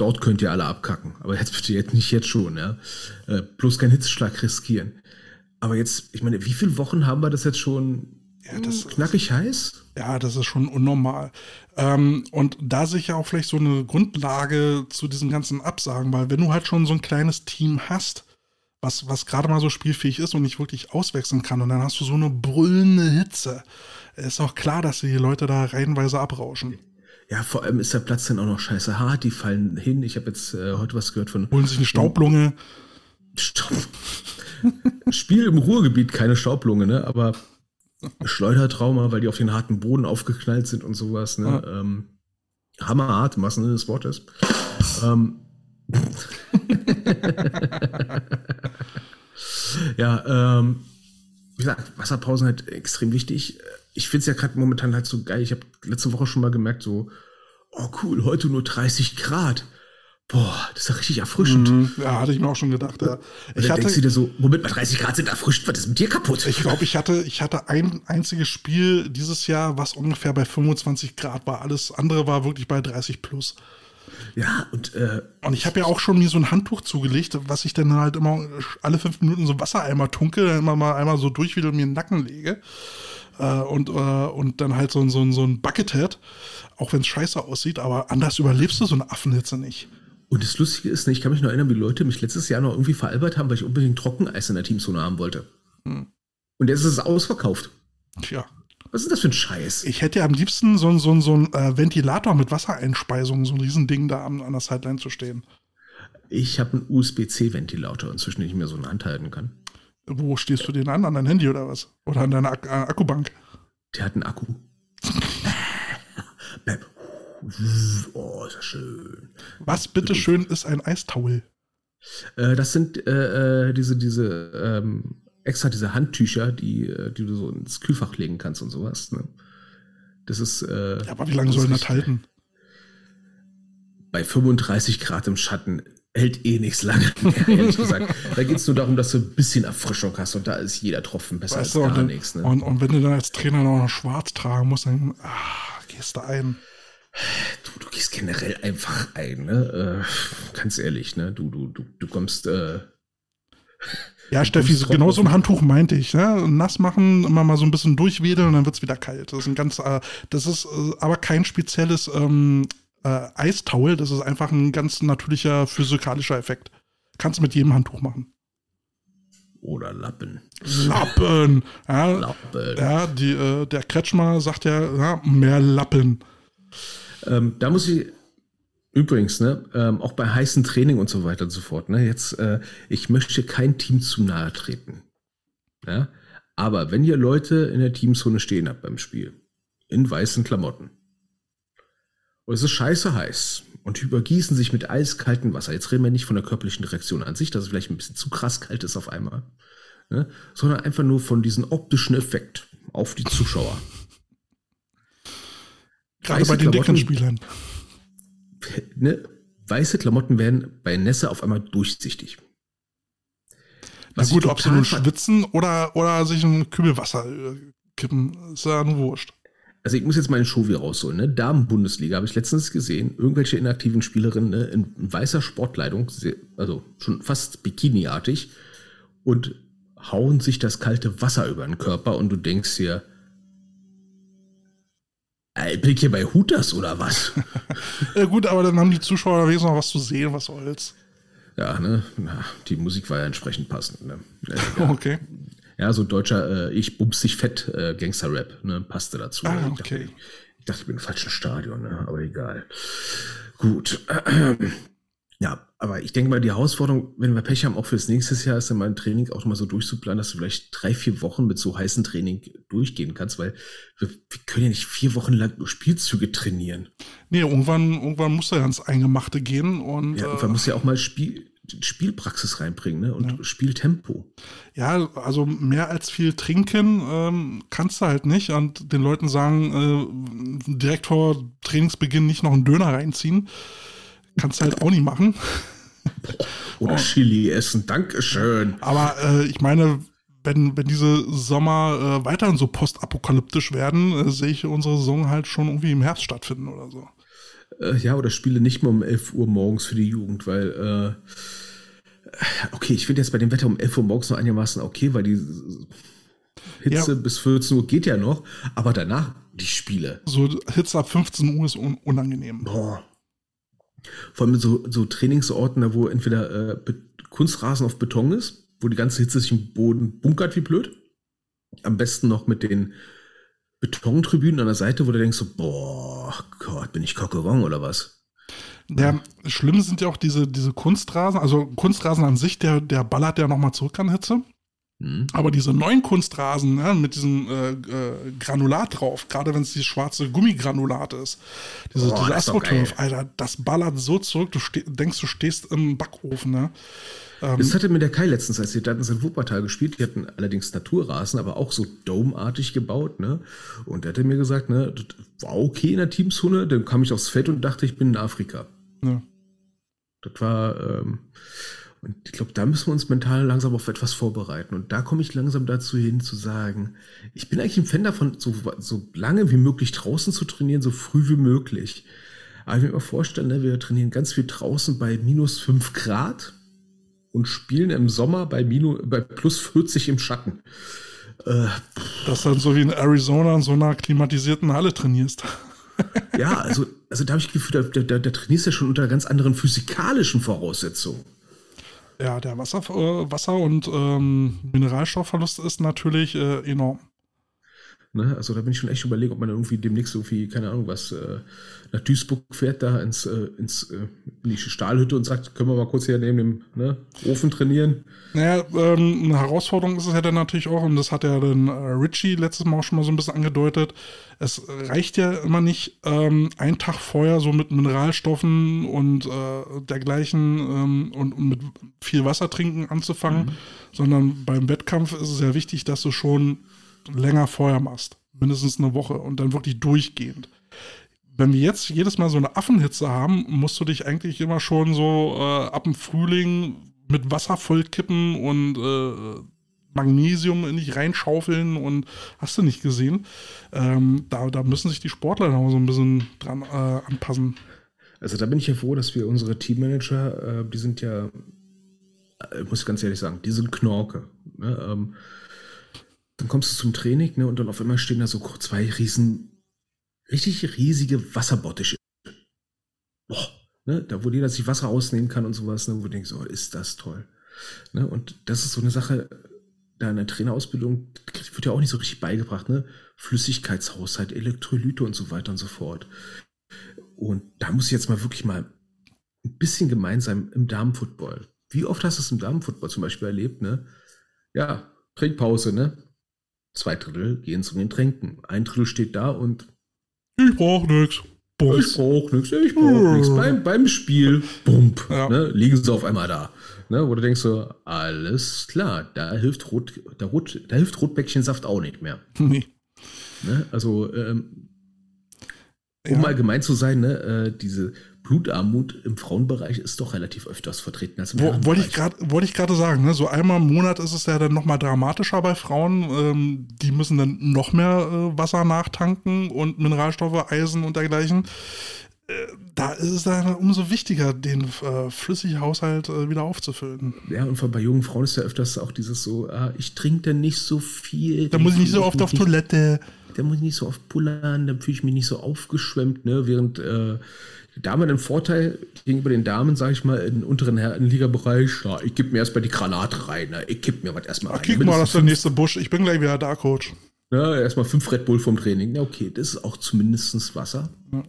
Speaker 2: dort könnt ihr alle abkacken. Aber jetzt bitte jetzt nicht jetzt schon, ja. Äh, bloß keinen Hitzschlag riskieren. Aber jetzt, ich meine, wie viele Wochen haben wir das jetzt schon ja, das knackig ist, heiß?
Speaker 1: Ja, das ist schon unnormal. Ähm, und da sehe ich ja auch vielleicht so eine Grundlage zu diesen ganzen Absagen, weil wenn du halt schon so ein kleines Team hast, was, was gerade mal so spielfähig ist und nicht wirklich auswechseln kann. Und dann hast du so eine brüllende Hitze. Ist auch klar, dass die Leute da reihenweise abrauschen.
Speaker 2: Ja, vor allem ist der Platz dann auch noch scheiße hart. Die fallen hin. Ich habe jetzt äh, heute was gehört von.
Speaker 1: Holen sich eine Staublunge.
Speaker 2: Staub. Spiel im Ruhrgebiet keine Staublunge, ne? Aber Schleudertrauma, weil die auf den harten Boden aufgeknallt sind und sowas, ne? Ja. Ähm, hammerhart, im wahrsten Sinne des Wortes. Ähm, ja, ähm, wie gesagt, Wasserpausen halt extrem wichtig. Ich finde es ja gerade momentan halt so geil. Ich habe letzte Woche schon mal gemerkt, so, oh cool, heute nur 30 Grad. Boah, das ist ja richtig erfrischend. Mhm,
Speaker 1: ja, hatte ich mir auch schon gedacht. Ja.
Speaker 2: Ich hatte, denkst du dir so, Moment mal, 30 Grad sind erfrischt, was ist mit dir kaputt?
Speaker 1: Ich glaube, ich hatte, ich hatte ein einziges Spiel dieses Jahr, was ungefähr bei 25 Grad war. Alles andere war wirklich bei 30 plus.
Speaker 2: Ja, und, äh,
Speaker 1: und ich habe ja auch schon mir so ein Handtuch zugelegt, was ich dann halt immer alle fünf Minuten so Wassereimer tunke, dann immer mal einmal so durch wieder mir den Nacken lege. Äh, und, äh, und dann halt so, so, so ein Buckethead, auch wenn es scheiße aussieht, aber anders überlebst du so eine Affenhitze nicht.
Speaker 2: Und das Lustige ist, ne, ich kann mich noch erinnern, wie Leute mich letztes Jahr noch irgendwie veralbert haben, weil ich unbedingt Trockeneis in der Teamzone haben wollte. Hm. Und jetzt ist es ausverkauft.
Speaker 1: Tja.
Speaker 2: Was ist das für ein Scheiß?
Speaker 1: Ich hätte ja am liebsten so, so, so ein äh, Ventilator mit Wassereinspeisung, so ein Riesending da an, an der Sideline zu stehen.
Speaker 2: Ich habe einen USB-C-Ventilator inzwischen, den ich mir so in Hand halten kann.
Speaker 1: Wo stehst du den an? An dein Handy oder was? Oder an deiner Ak äh, Akkubank?
Speaker 2: Der hat einen Akku. oh, ist das schön.
Speaker 1: Was bitteschön ist ein Eistowel?
Speaker 2: Äh, das sind äh, äh diese, diese ähm, extra diese Handtücher, die, die du so ins Kühlfach legen kannst und sowas. Ne? Das ist. Äh,
Speaker 1: ja, aber wie lange sollen das halten?
Speaker 2: Bei 35 Grad im Schatten hält eh nichts lange. ehrlich gesagt. Da geht es nur darum, dass du ein bisschen Erfrischung hast und da ist jeder Tropfen besser weißt als gar nichts. Ne?
Speaker 1: Und, und, wenn du dann als Trainer noch schwarz tragen musst, dann ach, gehst du ein.
Speaker 2: Du, du gehst generell einfach ein, ne? Äh, ganz ehrlich, ne? Du, du, du, du kommst. Äh,
Speaker 1: ja, Steffi, genau so ein Handtuch meinte ich. Ne? Nass machen, immer mal so ein bisschen durchwedeln und dann wird es wieder kalt. Das ist ein ganz, äh, das ist äh, aber kein spezielles ähm, äh, Eistaul, das ist einfach ein ganz natürlicher physikalischer Effekt. Kannst du mit jedem Handtuch machen.
Speaker 2: Oder Lappen.
Speaker 1: Lappen. Ja, Lappen. ja die, äh, der Kretschmer sagt ja, ja mehr Lappen.
Speaker 2: Ähm, da muss ich Übrigens, ne, ähm, auch bei heißen Training und so weiter und so fort, ne, jetzt, äh, ich möchte kein Team zu nahe treten. Ja? Aber wenn ihr Leute in der Teamzone stehen habt beim Spiel, in weißen Klamotten, und es ist scheiße heiß und übergießen sich mit eiskaltem Wasser, jetzt reden wir nicht von der körperlichen Reaktion an sich, dass es vielleicht ein bisschen zu krass kalt ist auf einmal, ne, sondern einfach nur von diesem optischen Effekt auf die Zuschauer.
Speaker 1: Gerade bei den dicken Spielern
Speaker 2: ne, weiße Klamotten werden bei Nässe auf einmal durchsichtig.
Speaker 1: Was Na gut, ob sie nun schwitzen oder, oder sich ein Kübel Wasser äh, kippen, ist ja nur wurscht.
Speaker 2: Also ich muss jetzt meine Show wieder rausholen. Ne? Damen-Bundesliga habe ich letztens gesehen. Irgendwelche inaktiven Spielerinnen ne, in weißer Sportkleidung, also schon fast Bikini-artig, und hauen sich das kalte Wasser über den Körper und du denkst dir, bin ich hier bei Hooters oder was?
Speaker 1: ja, gut, aber dann haben die Zuschauer wenigstens noch was zu sehen, was soll's.
Speaker 2: Ja, ne? Ja, die Musik war ja entsprechend passend, ne?
Speaker 1: Ja. Okay.
Speaker 2: Ja, so deutscher äh, Ich bums dich fett äh, Gangster-Rap, ne? Passte dazu.
Speaker 1: Ah,
Speaker 2: okay.
Speaker 1: Ich dachte,
Speaker 2: ich dachte, ich bin im falschen Stadion, ne? Aber egal. Gut. Ja, aber ich denke mal, die Herausforderung, wenn wir Pech haben, auch fürs nächste Jahr, ist dann mal ein Training auch mal so durchzuplanen, dass du vielleicht drei, vier Wochen mit so heißen Training durchgehen kannst, weil wir, wir können ja nicht vier Wochen lang nur Spielzüge trainieren.
Speaker 1: Nee, irgendwann, irgendwann muss er ans Eingemachte gehen und.
Speaker 2: Ja, irgendwann äh, muss ja auch mal Spiel, Spielpraxis reinbringen ne? und ja. Spieltempo.
Speaker 1: Ja, also mehr als viel trinken ähm, kannst du halt nicht und den Leuten sagen, äh, direkt vor Trainingsbeginn nicht noch einen Döner reinziehen kannst du halt auch nicht machen.
Speaker 2: Oder oh. Chili essen. Dankeschön.
Speaker 1: Aber äh, ich meine, wenn, wenn diese Sommer äh, weiterhin so postapokalyptisch werden, äh, sehe ich unsere Saison halt schon irgendwie im Herbst stattfinden oder so.
Speaker 2: Äh, ja, oder spiele nicht mehr um 11 Uhr morgens für die Jugend, weil, äh, okay, ich finde jetzt bei dem Wetter um 11 Uhr morgens noch einigermaßen okay, weil die Hitze ja. bis 14 Uhr geht ja noch, aber danach die Spiele.
Speaker 1: So Hitze ab 15 Uhr ist un unangenehm.
Speaker 2: Boah. Vor allem so, so Trainingsorten, wo entweder äh, Kunstrasen auf Beton ist, wo die ganze Hitze sich im Boden bunkert wie blöd. Am besten noch mit den Betontribünen an der Seite, wo du denkst so, boah, Gott, bin ich Coquerong oder was?
Speaker 1: Ja, schlimm sind ja auch diese, diese Kunstrasen. Also Kunstrasen an sich, der, der ballert ja nochmal zurück an Hitze. Mhm. Aber diese neuen Kunstrasen ja, mit diesem äh, äh, Granulat drauf, gerade wenn es dieses schwarze Gummigranulat ist, diese, oh, diese Astroturf, Alter, das ballert so zurück, du denkst, du stehst im Backofen. Ne?
Speaker 2: Ähm, das hatte mir der Kai letztens erzählt. Da hatten sie in Wuppertal gespielt. Die hatten allerdings Naturrasen, aber auch so domartig gebaut. Ne? Und der hatte mir gesagt, ne, das war okay in der Teamzone. Dann kam ich aufs Feld und dachte, ich bin in Afrika. Ja. Das war, ähm, und ich glaube, da müssen wir uns mental langsam auf etwas vorbereiten. Und da komme ich langsam dazu hin zu sagen, ich bin eigentlich ein Fan davon, so, so lange wie möglich draußen zu trainieren, so früh wie möglich. Aber ich mir mal vorstellen, ne, wir trainieren ganz viel draußen bei minus 5 Grad und spielen im Sommer bei, minus, bei plus 40 im Schatten.
Speaker 1: Äh, das ist dann so wie in Arizona in so einer klimatisierten Halle trainierst.
Speaker 2: ja, also, also da habe ich das Gefühl, da, da, da trainierst du ja schon unter ganz anderen physikalischen Voraussetzungen.
Speaker 1: Ja, der Wasser, äh, Wasser und ähm, Mineralstoffverlust ist natürlich äh, enorm.
Speaker 2: Ne? Also da bin ich schon echt überlegen, ob man irgendwie demnächst irgendwie, keine Ahnung, was äh, nach Duisburg fährt, da ins, äh, ins äh, in die Stahlhütte und sagt, können wir mal kurz hier neben dem ne, Ofen trainieren.
Speaker 1: Naja, ähm, eine Herausforderung ist es ja dann natürlich auch, und das hat ja dann äh, Richie letztes Mal auch schon mal so ein bisschen angedeutet, es reicht ja immer nicht, ähm, einen Tag vorher so mit Mineralstoffen und äh, dergleichen ähm, und, und, mit viel Wasser trinken anzufangen, mhm. sondern beim Wettkampf ist es ja wichtig, dass du schon länger vorher machst. Mindestens eine Woche und dann wirklich durchgehend. Wenn wir jetzt jedes Mal so eine Affenhitze haben, musst du dich eigentlich immer schon so äh, ab dem Frühling mit Wasser vollkippen und äh, Magnesium in dich reinschaufeln und hast du nicht gesehen. Ähm, da, da müssen sich die Sportler noch so ein bisschen dran äh, anpassen.
Speaker 2: Also da bin ich ja froh, dass wir unsere Teammanager, äh, die sind ja, äh, muss ich ganz ehrlich sagen, die sind Knorke. Ne? Ähm, dann kommst du zum Training, ne, und dann auf einmal stehen da so zwei riesen, richtig riesige Wasserbottische. Boah, ne, da wo jeder sich Wasser ausnehmen kann und sowas, ne, wo du denkst, oh, ist das toll. Ne, und das ist so eine Sache, da in der Trainerausbildung wird ja auch nicht so richtig beigebracht, ne? Flüssigkeitshaushalt, Elektrolyte und so weiter und so fort. Und da muss ich jetzt mal wirklich mal ein bisschen gemeinsam im Damenfootball. Wie oft hast du es im Damenfootball zum Beispiel erlebt, ne? Ja, Trinkpause, ne? Zwei Drittel gehen zu den Tränken. Ein Drittel steht da und
Speaker 1: ich brauch nix.
Speaker 2: Bums. Ich brauch nix, ich brauch nix. Beim, beim Spiel, bump, ja. ne, liegen sie auf einmal da. Ne, wo du denkst so, alles klar, da hilft Rot, da, Rot, da hilft Rotbäckchensaft auch nicht mehr. Nee. Ne, also, ähm, um ja. mal gemein zu sein, ne, äh, diese Blutarmut im Frauenbereich ist doch relativ öfters vertreten als im
Speaker 1: Wo, Wollte ich gerade wollte ich gerade sagen, ne? so einmal im Monat ist es ja dann nochmal dramatischer bei Frauen. Ähm, die müssen dann noch mehr äh, Wasser nachtanken und Mineralstoffe, Eisen und dergleichen. Äh, da ist es dann umso wichtiger, den äh, flüssigen Haushalt äh, wieder aufzufüllen.
Speaker 2: Ja, und bei jungen Frauen ist ja öfters auch dieses so, ah, ich trinke dann nicht so viel.
Speaker 1: Da muss ich nicht so oft auf Toilette.
Speaker 2: Da muss ich nicht so oft pullern, da fühle ich mich nicht so aufgeschwemmt, ne? Während Damen einen Vorteil gegenüber den Damen, sage ich mal, im unteren Herrenliga-Bereich. Ja, ich gebe mir erstmal die Granate rein. Ne? Ich gebe mir was erstmal
Speaker 1: rein. Kick mal, das ist der nächste Busch. Ich bin gleich wieder da, Coach.
Speaker 2: Ja, erstmal fünf Red Bull vom Training. Ja, okay, das ist auch zumindest Wasser. Ja.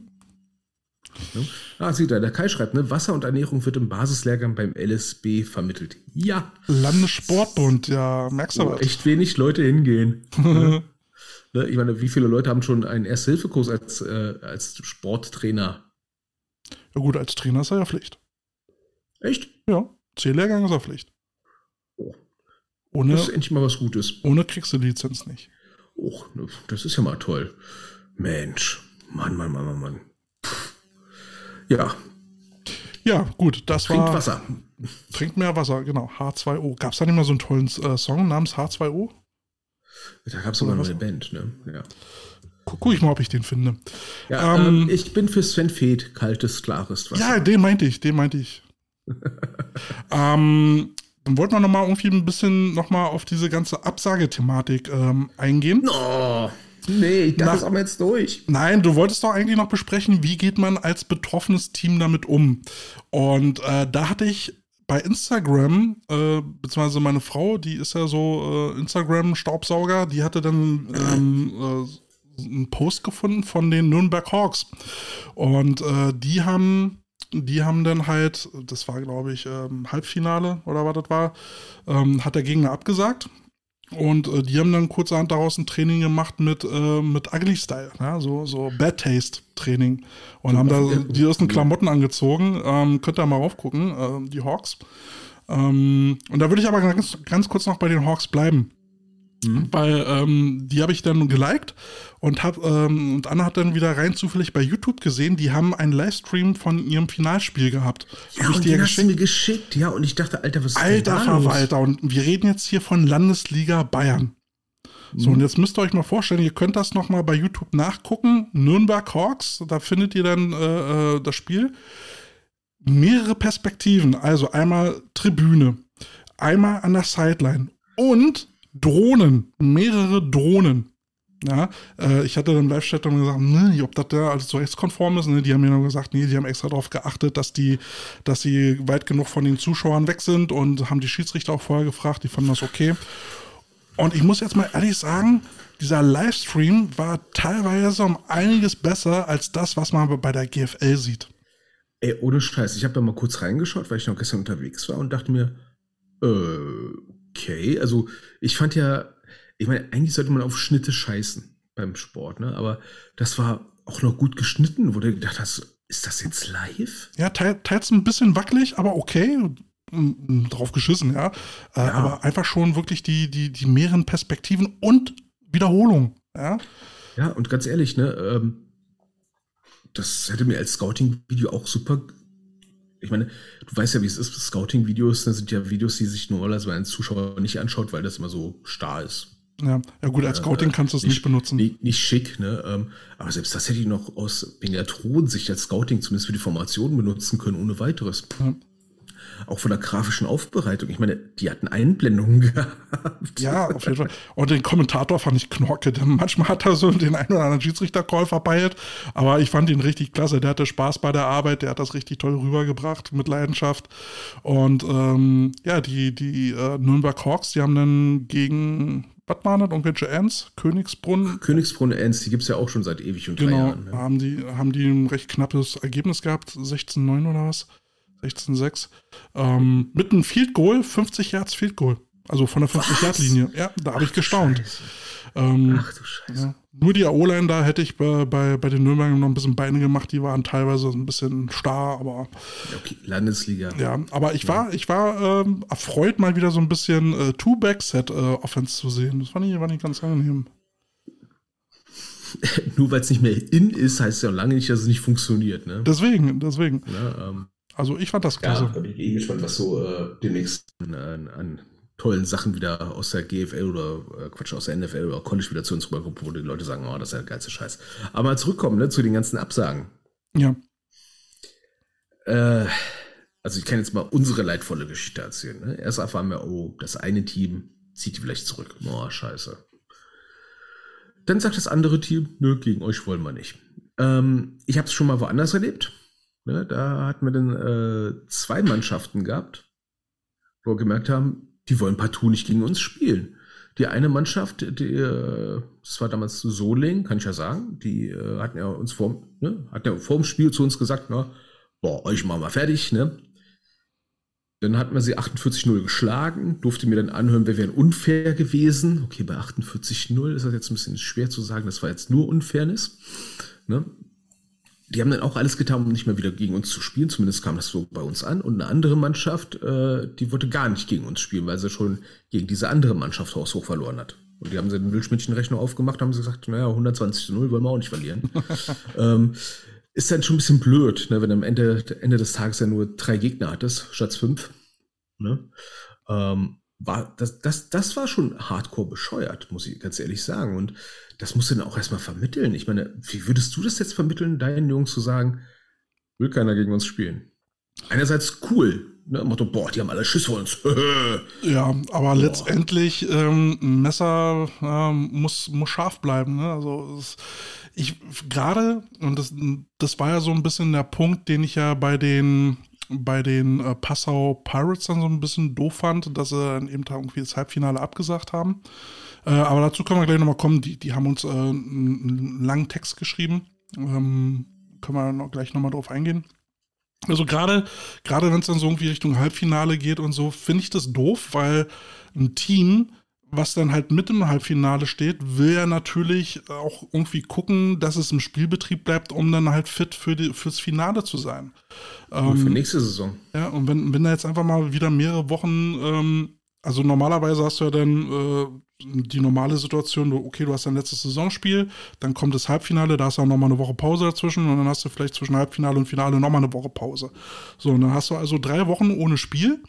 Speaker 2: Ja. Ah, sieht er, der Kai schreibt, ne, Wasser und Ernährung wird im Basislehrgang beim LSB vermittelt. Ja.
Speaker 1: Landessportbund, ja, merkst du
Speaker 2: oh, was? Echt wenig Leute hingehen. ne? Ich meine, wie viele Leute haben schon einen Erste-Hilfe-Kurs als, äh, als Sporttrainer
Speaker 1: ja gut, als Trainer ist er ja Pflicht.
Speaker 2: Echt?
Speaker 1: Ja, C-Lehrgang ist er Pflicht.
Speaker 2: Oh. Ohne, das ist endlich mal was Gutes.
Speaker 1: Ohne kriegst du die Lizenz nicht.
Speaker 2: Oh, das ist ja mal toll. Mensch. Mann, Mann, Mann, Mann, Mann. Ja.
Speaker 1: Ja, gut, das Trinkt war.
Speaker 2: Wasser.
Speaker 1: Trink mehr Wasser, genau. H2O. Gab es da nicht mal so einen tollen äh, Song namens H2O?
Speaker 2: Da gab es sogar noch eine Band, ne? Ja.
Speaker 1: Guck ich mal, ob ich den finde.
Speaker 2: Ja, ähm, ähm, ich bin für Sven Feth, kaltes, klares
Speaker 1: Wasser. Ja, den meinte ich, den meinte ich. ähm, dann wollten wir noch mal irgendwie ein bisschen noch mal auf diese ganze Absagethematik ähm, eingehen.
Speaker 2: Oh, nee, ich dachte, das haben wir jetzt durch.
Speaker 1: Nein, du wolltest doch eigentlich noch besprechen, wie geht man als betroffenes Team damit um. Und äh, da hatte ich bei Instagram, äh, beziehungsweise meine Frau, die ist ja so äh, Instagram-Staubsauger, die hatte dann ähm, äh, einen Post gefunden von den Nürnberg Hawks. Und äh, die haben die haben dann halt, das war glaube ich ähm, Halbfinale oder was das war, ähm, hat der Gegner abgesagt. Und äh, die haben dann kurzerhand daraus ein Training gemacht mit, äh, mit Ugly Style, ja? so, so Bad Taste Training. Und haben da die ersten Klamotten angezogen. Ähm, könnt ihr mal raufgucken, äh, die Hawks. Ähm, und da würde ich aber ganz, ganz kurz noch bei den Hawks bleiben. Mhm. Weil ähm, die habe ich dann geliked und hab, ähm, und Anna hat dann wieder rein zufällig bei YouTube gesehen, die haben einen Livestream von ihrem Finalspiel gehabt.
Speaker 2: Ja, und die hast du mir geschickt, ja, und ich dachte, Alter, was ist
Speaker 1: Alter denn da Verwalter, und wir reden jetzt hier von Landesliga Bayern. So, mhm. und jetzt müsst ihr euch mal vorstellen, ihr könnt das nochmal bei YouTube nachgucken. Nürnberg Hawks, da findet ihr dann äh, äh, das Spiel. Mehrere Perspektiven, also einmal Tribüne, einmal an der Sideline und Drohnen, mehrere Drohnen. Ja, äh, ich hatte dann Live-Chat gesagt, ne, ob das da alles so rechtskonform ist. Ne? Die haben mir dann gesagt, nee, die haben extra darauf geachtet, dass die, dass sie weit genug von den Zuschauern weg sind und haben die Schiedsrichter auch vorher gefragt, die fanden das okay. Und ich muss jetzt mal ehrlich sagen, dieser Livestream war teilweise um einiges besser als das, was man bei der GFL sieht.
Speaker 2: Ey, ohne Scheiß, ich habe da mal kurz reingeschaut, weil ich noch gestern unterwegs war und dachte mir, äh, okay. Also ich fand ja, ich meine, eigentlich sollte man auf Schnitte scheißen beim Sport, ne? Aber das war auch noch gut geschnitten, wo du gedacht hast, ist das jetzt live?
Speaker 1: Ja, teils ein bisschen wackelig, aber okay. Drauf geschissen, ja. Äh, ja. Aber einfach schon wirklich die, die, die mehreren Perspektiven und Wiederholung, ja.
Speaker 2: Ja, und ganz ehrlich, ne, ähm, das hätte mir als Scouting-Video auch super ich meine, du weißt ja, wie es ist, Scouting-Videos, das sind ja Videos, die sich normalerweise ein Zuschauer nicht anschaut, weil das immer so starr ist.
Speaker 1: Ja, ja gut, als Scouting äh, kannst du es nicht, nicht, benutzen.
Speaker 2: Nicht, nicht schick, ne? Ähm, aber selbst das hätte ich noch aus Miniaturen-Sicht als Scouting zumindest für die Formation benutzen können, ohne weiteres. Ja auch von der grafischen Aufbereitung. Ich meine, die hatten Einblendungen gehabt.
Speaker 1: Ja, auf jeden Fall. Und den Kommentator fand ich knorke. Manchmal hat er so den einen oder anderen Schiedsrichter-Call verpeilt, aber ich fand ihn richtig klasse. Der hatte Spaß bei der Arbeit, der hat das richtig toll rübergebracht mit Leidenschaft. Und ähm, ja, die, die äh, Nürnberg Hawks, die haben dann gegen was waren das? Irgendwelche Ends? Königsbrunn?
Speaker 2: Königsbrunn Ends, die gibt es ja auch schon seit ewig und
Speaker 1: genau, drei Jahren. Genau, haben, die, haben die ein recht knappes Ergebnis gehabt, 16-9 oder was? 16-6. Ähm, mit einem Field Goal, 50 Yards Field Goal. Also von der 50-Yard-Linie. Ja, da habe ich gestaunt. Ähm, Ach du Scheiße. Ja. Nur die A-Line, da hätte ich bei, bei, bei den Nürnbergern noch ein bisschen Beine gemacht. Die waren teilweise ein bisschen starr, aber.
Speaker 2: Okay, Landesliga.
Speaker 1: Ja, aber ich war, ich war ähm, erfreut, mal wieder so ein bisschen äh, Two-Back-Set-Offense äh, zu sehen. Das fand ich, fand ich ganz angenehm.
Speaker 2: Nur weil es nicht mehr in ist, heißt es ja lange nicht, dass es nicht funktioniert. Ne?
Speaker 1: Deswegen, deswegen. Ja, ähm, also ich fand das klasse.
Speaker 2: Ja, da bin ich eh gespannt, was so äh, demnächst an, an, tollen Sachen wieder aus der GFL oder äh, Quatsch, aus der NFL oder College wieder zu uns rüberkommt, wo die Leute sagen, oh, das ist ja der geilste Scheiß. Aber mal zurückkommen ne, zu den ganzen Absagen.
Speaker 1: Ja.
Speaker 2: Äh, also ich kann jetzt mal unsere leidvolle Geschichte erzählen. Ne? Erst erfahren wir, oh, das eine Team zieht die vielleicht zurück. Oh, scheiße. Dann sagt das andere Team, nö, gegen euch wollen wir nicht. Ähm, ich habe es schon mal woanders erlebt. Ne, da hatten wir dann äh, zwei Mannschaften gehabt, wo wir gemerkt haben, die wollen partout nicht gegen uns spielen. Die eine Mannschaft, die, äh, das war damals Soling, kann ich ja sagen, die äh, hatten ja uns vor, ne, hatten ja vor dem Spiel zu uns gesagt, na, boah, euch machen wir fertig, ne? Dann hatten wir sie 48-0 geschlagen, durfte mir dann anhören, wir wären unfair gewesen. Okay, bei 48-0 ist das jetzt ein bisschen schwer zu sagen, das war jetzt nur Unfairness. Ne? Die haben dann auch alles getan, um nicht mehr wieder gegen uns zu spielen. Zumindest kam das so bei uns an. Und eine andere Mannschaft, äh, die wollte gar nicht gegen uns spielen, weil sie schon gegen diese andere Mannschaft haushoch verloren hat. Und die haben sie den Milchmädchenrechnung aufgemacht, haben sie gesagt, naja, 120 zu 0 wollen wir auch nicht verlieren. ähm, ist dann schon ein bisschen blöd, ne, wenn am Ende, Ende des Tages ja nur drei Gegner hattest, statt fünf. Ne? Ähm, war, das, das, das war schon hardcore bescheuert, muss ich ganz ehrlich sagen. Und das musst du dann auch erstmal vermitteln. Ich meine, wie würdest du das jetzt vermitteln, deinen Jungs zu sagen, will keiner gegen uns spielen? Einerseits cool, ne? Motto, boah, die haben alle Schiss vor uns.
Speaker 1: ja, aber boah. letztendlich, ähm, Messer ähm, muss, muss scharf bleiben. Ne? Also es, ich gerade, und das, das war ja so ein bisschen der Punkt, den ich ja bei den bei den äh, Passau Pirates dann so ein bisschen doof fand, dass sie eben irgendwie das Halbfinale abgesagt haben. Äh, aber dazu können wir gleich nochmal kommen. Die, die haben uns äh, einen langen Text geschrieben. Ähm, können wir noch, gleich nochmal drauf eingehen. Also gerade, gerade wenn es dann so irgendwie Richtung Halbfinale geht und so, finde ich das doof, weil ein Team, was dann halt mit im Halbfinale steht, will ja natürlich auch irgendwie gucken, dass es im Spielbetrieb bleibt, um dann halt fit für die, fürs Finale zu sein.
Speaker 2: Und für ähm, nächste Saison.
Speaker 1: Ja, und wenn, wenn da jetzt einfach mal wieder mehrere Wochen, ähm, also normalerweise hast du ja dann äh, die normale Situation, okay, du hast dein letztes Saisonspiel, dann kommt das Halbfinale, da hast du auch nochmal eine Woche Pause dazwischen und dann hast du vielleicht zwischen Halbfinale und Finale nochmal eine Woche Pause. So, und dann hast du also drei Wochen ohne Spiel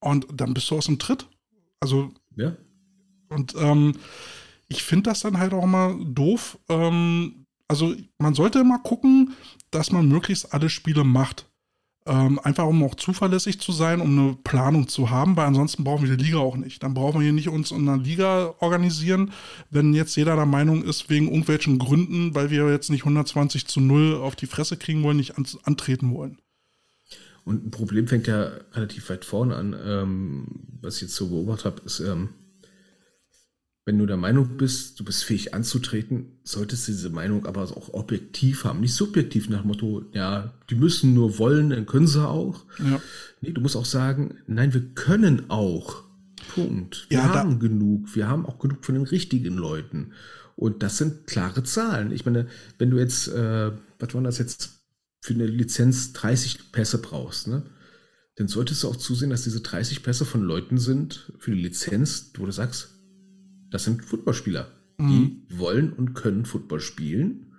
Speaker 1: und dann bist du aus dem Tritt. Also
Speaker 2: ja.
Speaker 1: Und ähm, ich finde das dann halt auch mal doof. Ähm, also man sollte immer gucken, dass man möglichst alle Spiele macht. Ähm, einfach um auch zuverlässig zu sein, um eine Planung zu haben, weil ansonsten brauchen wir die Liga auch nicht. Dann brauchen wir hier nicht uns in einer Liga organisieren, wenn jetzt jeder der Meinung ist, wegen irgendwelchen Gründen, weil wir jetzt nicht 120 zu 0 auf die Fresse kriegen wollen, nicht an, antreten wollen.
Speaker 2: Und ein Problem fängt ja relativ weit vorne an. Ähm, was ich jetzt so beobachtet habe, ist, ähm, wenn du der Meinung bist, du bist fähig anzutreten, solltest du diese Meinung aber auch objektiv haben. Nicht subjektiv nach dem Motto, ja, die müssen nur wollen, dann können sie auch. Ja. Nee, du musst auch sagen, nein, wir können auch. Punkt. Wir ja, haben genug. Wir haben auch genug von den richtigen Leuten. Und das sind klare Zahlen. Ich meine, wenn du jetzt, äh, was war das jetzt für eine Lizenz 30 Pässe brauchst, ne? Dann solltest du auch zusehen, dass diese 30 Pässe von Leuten sind für die Lizenz, wo du sagst, das sind Footballspieler. Mhm. Die wollen und können Football spielen.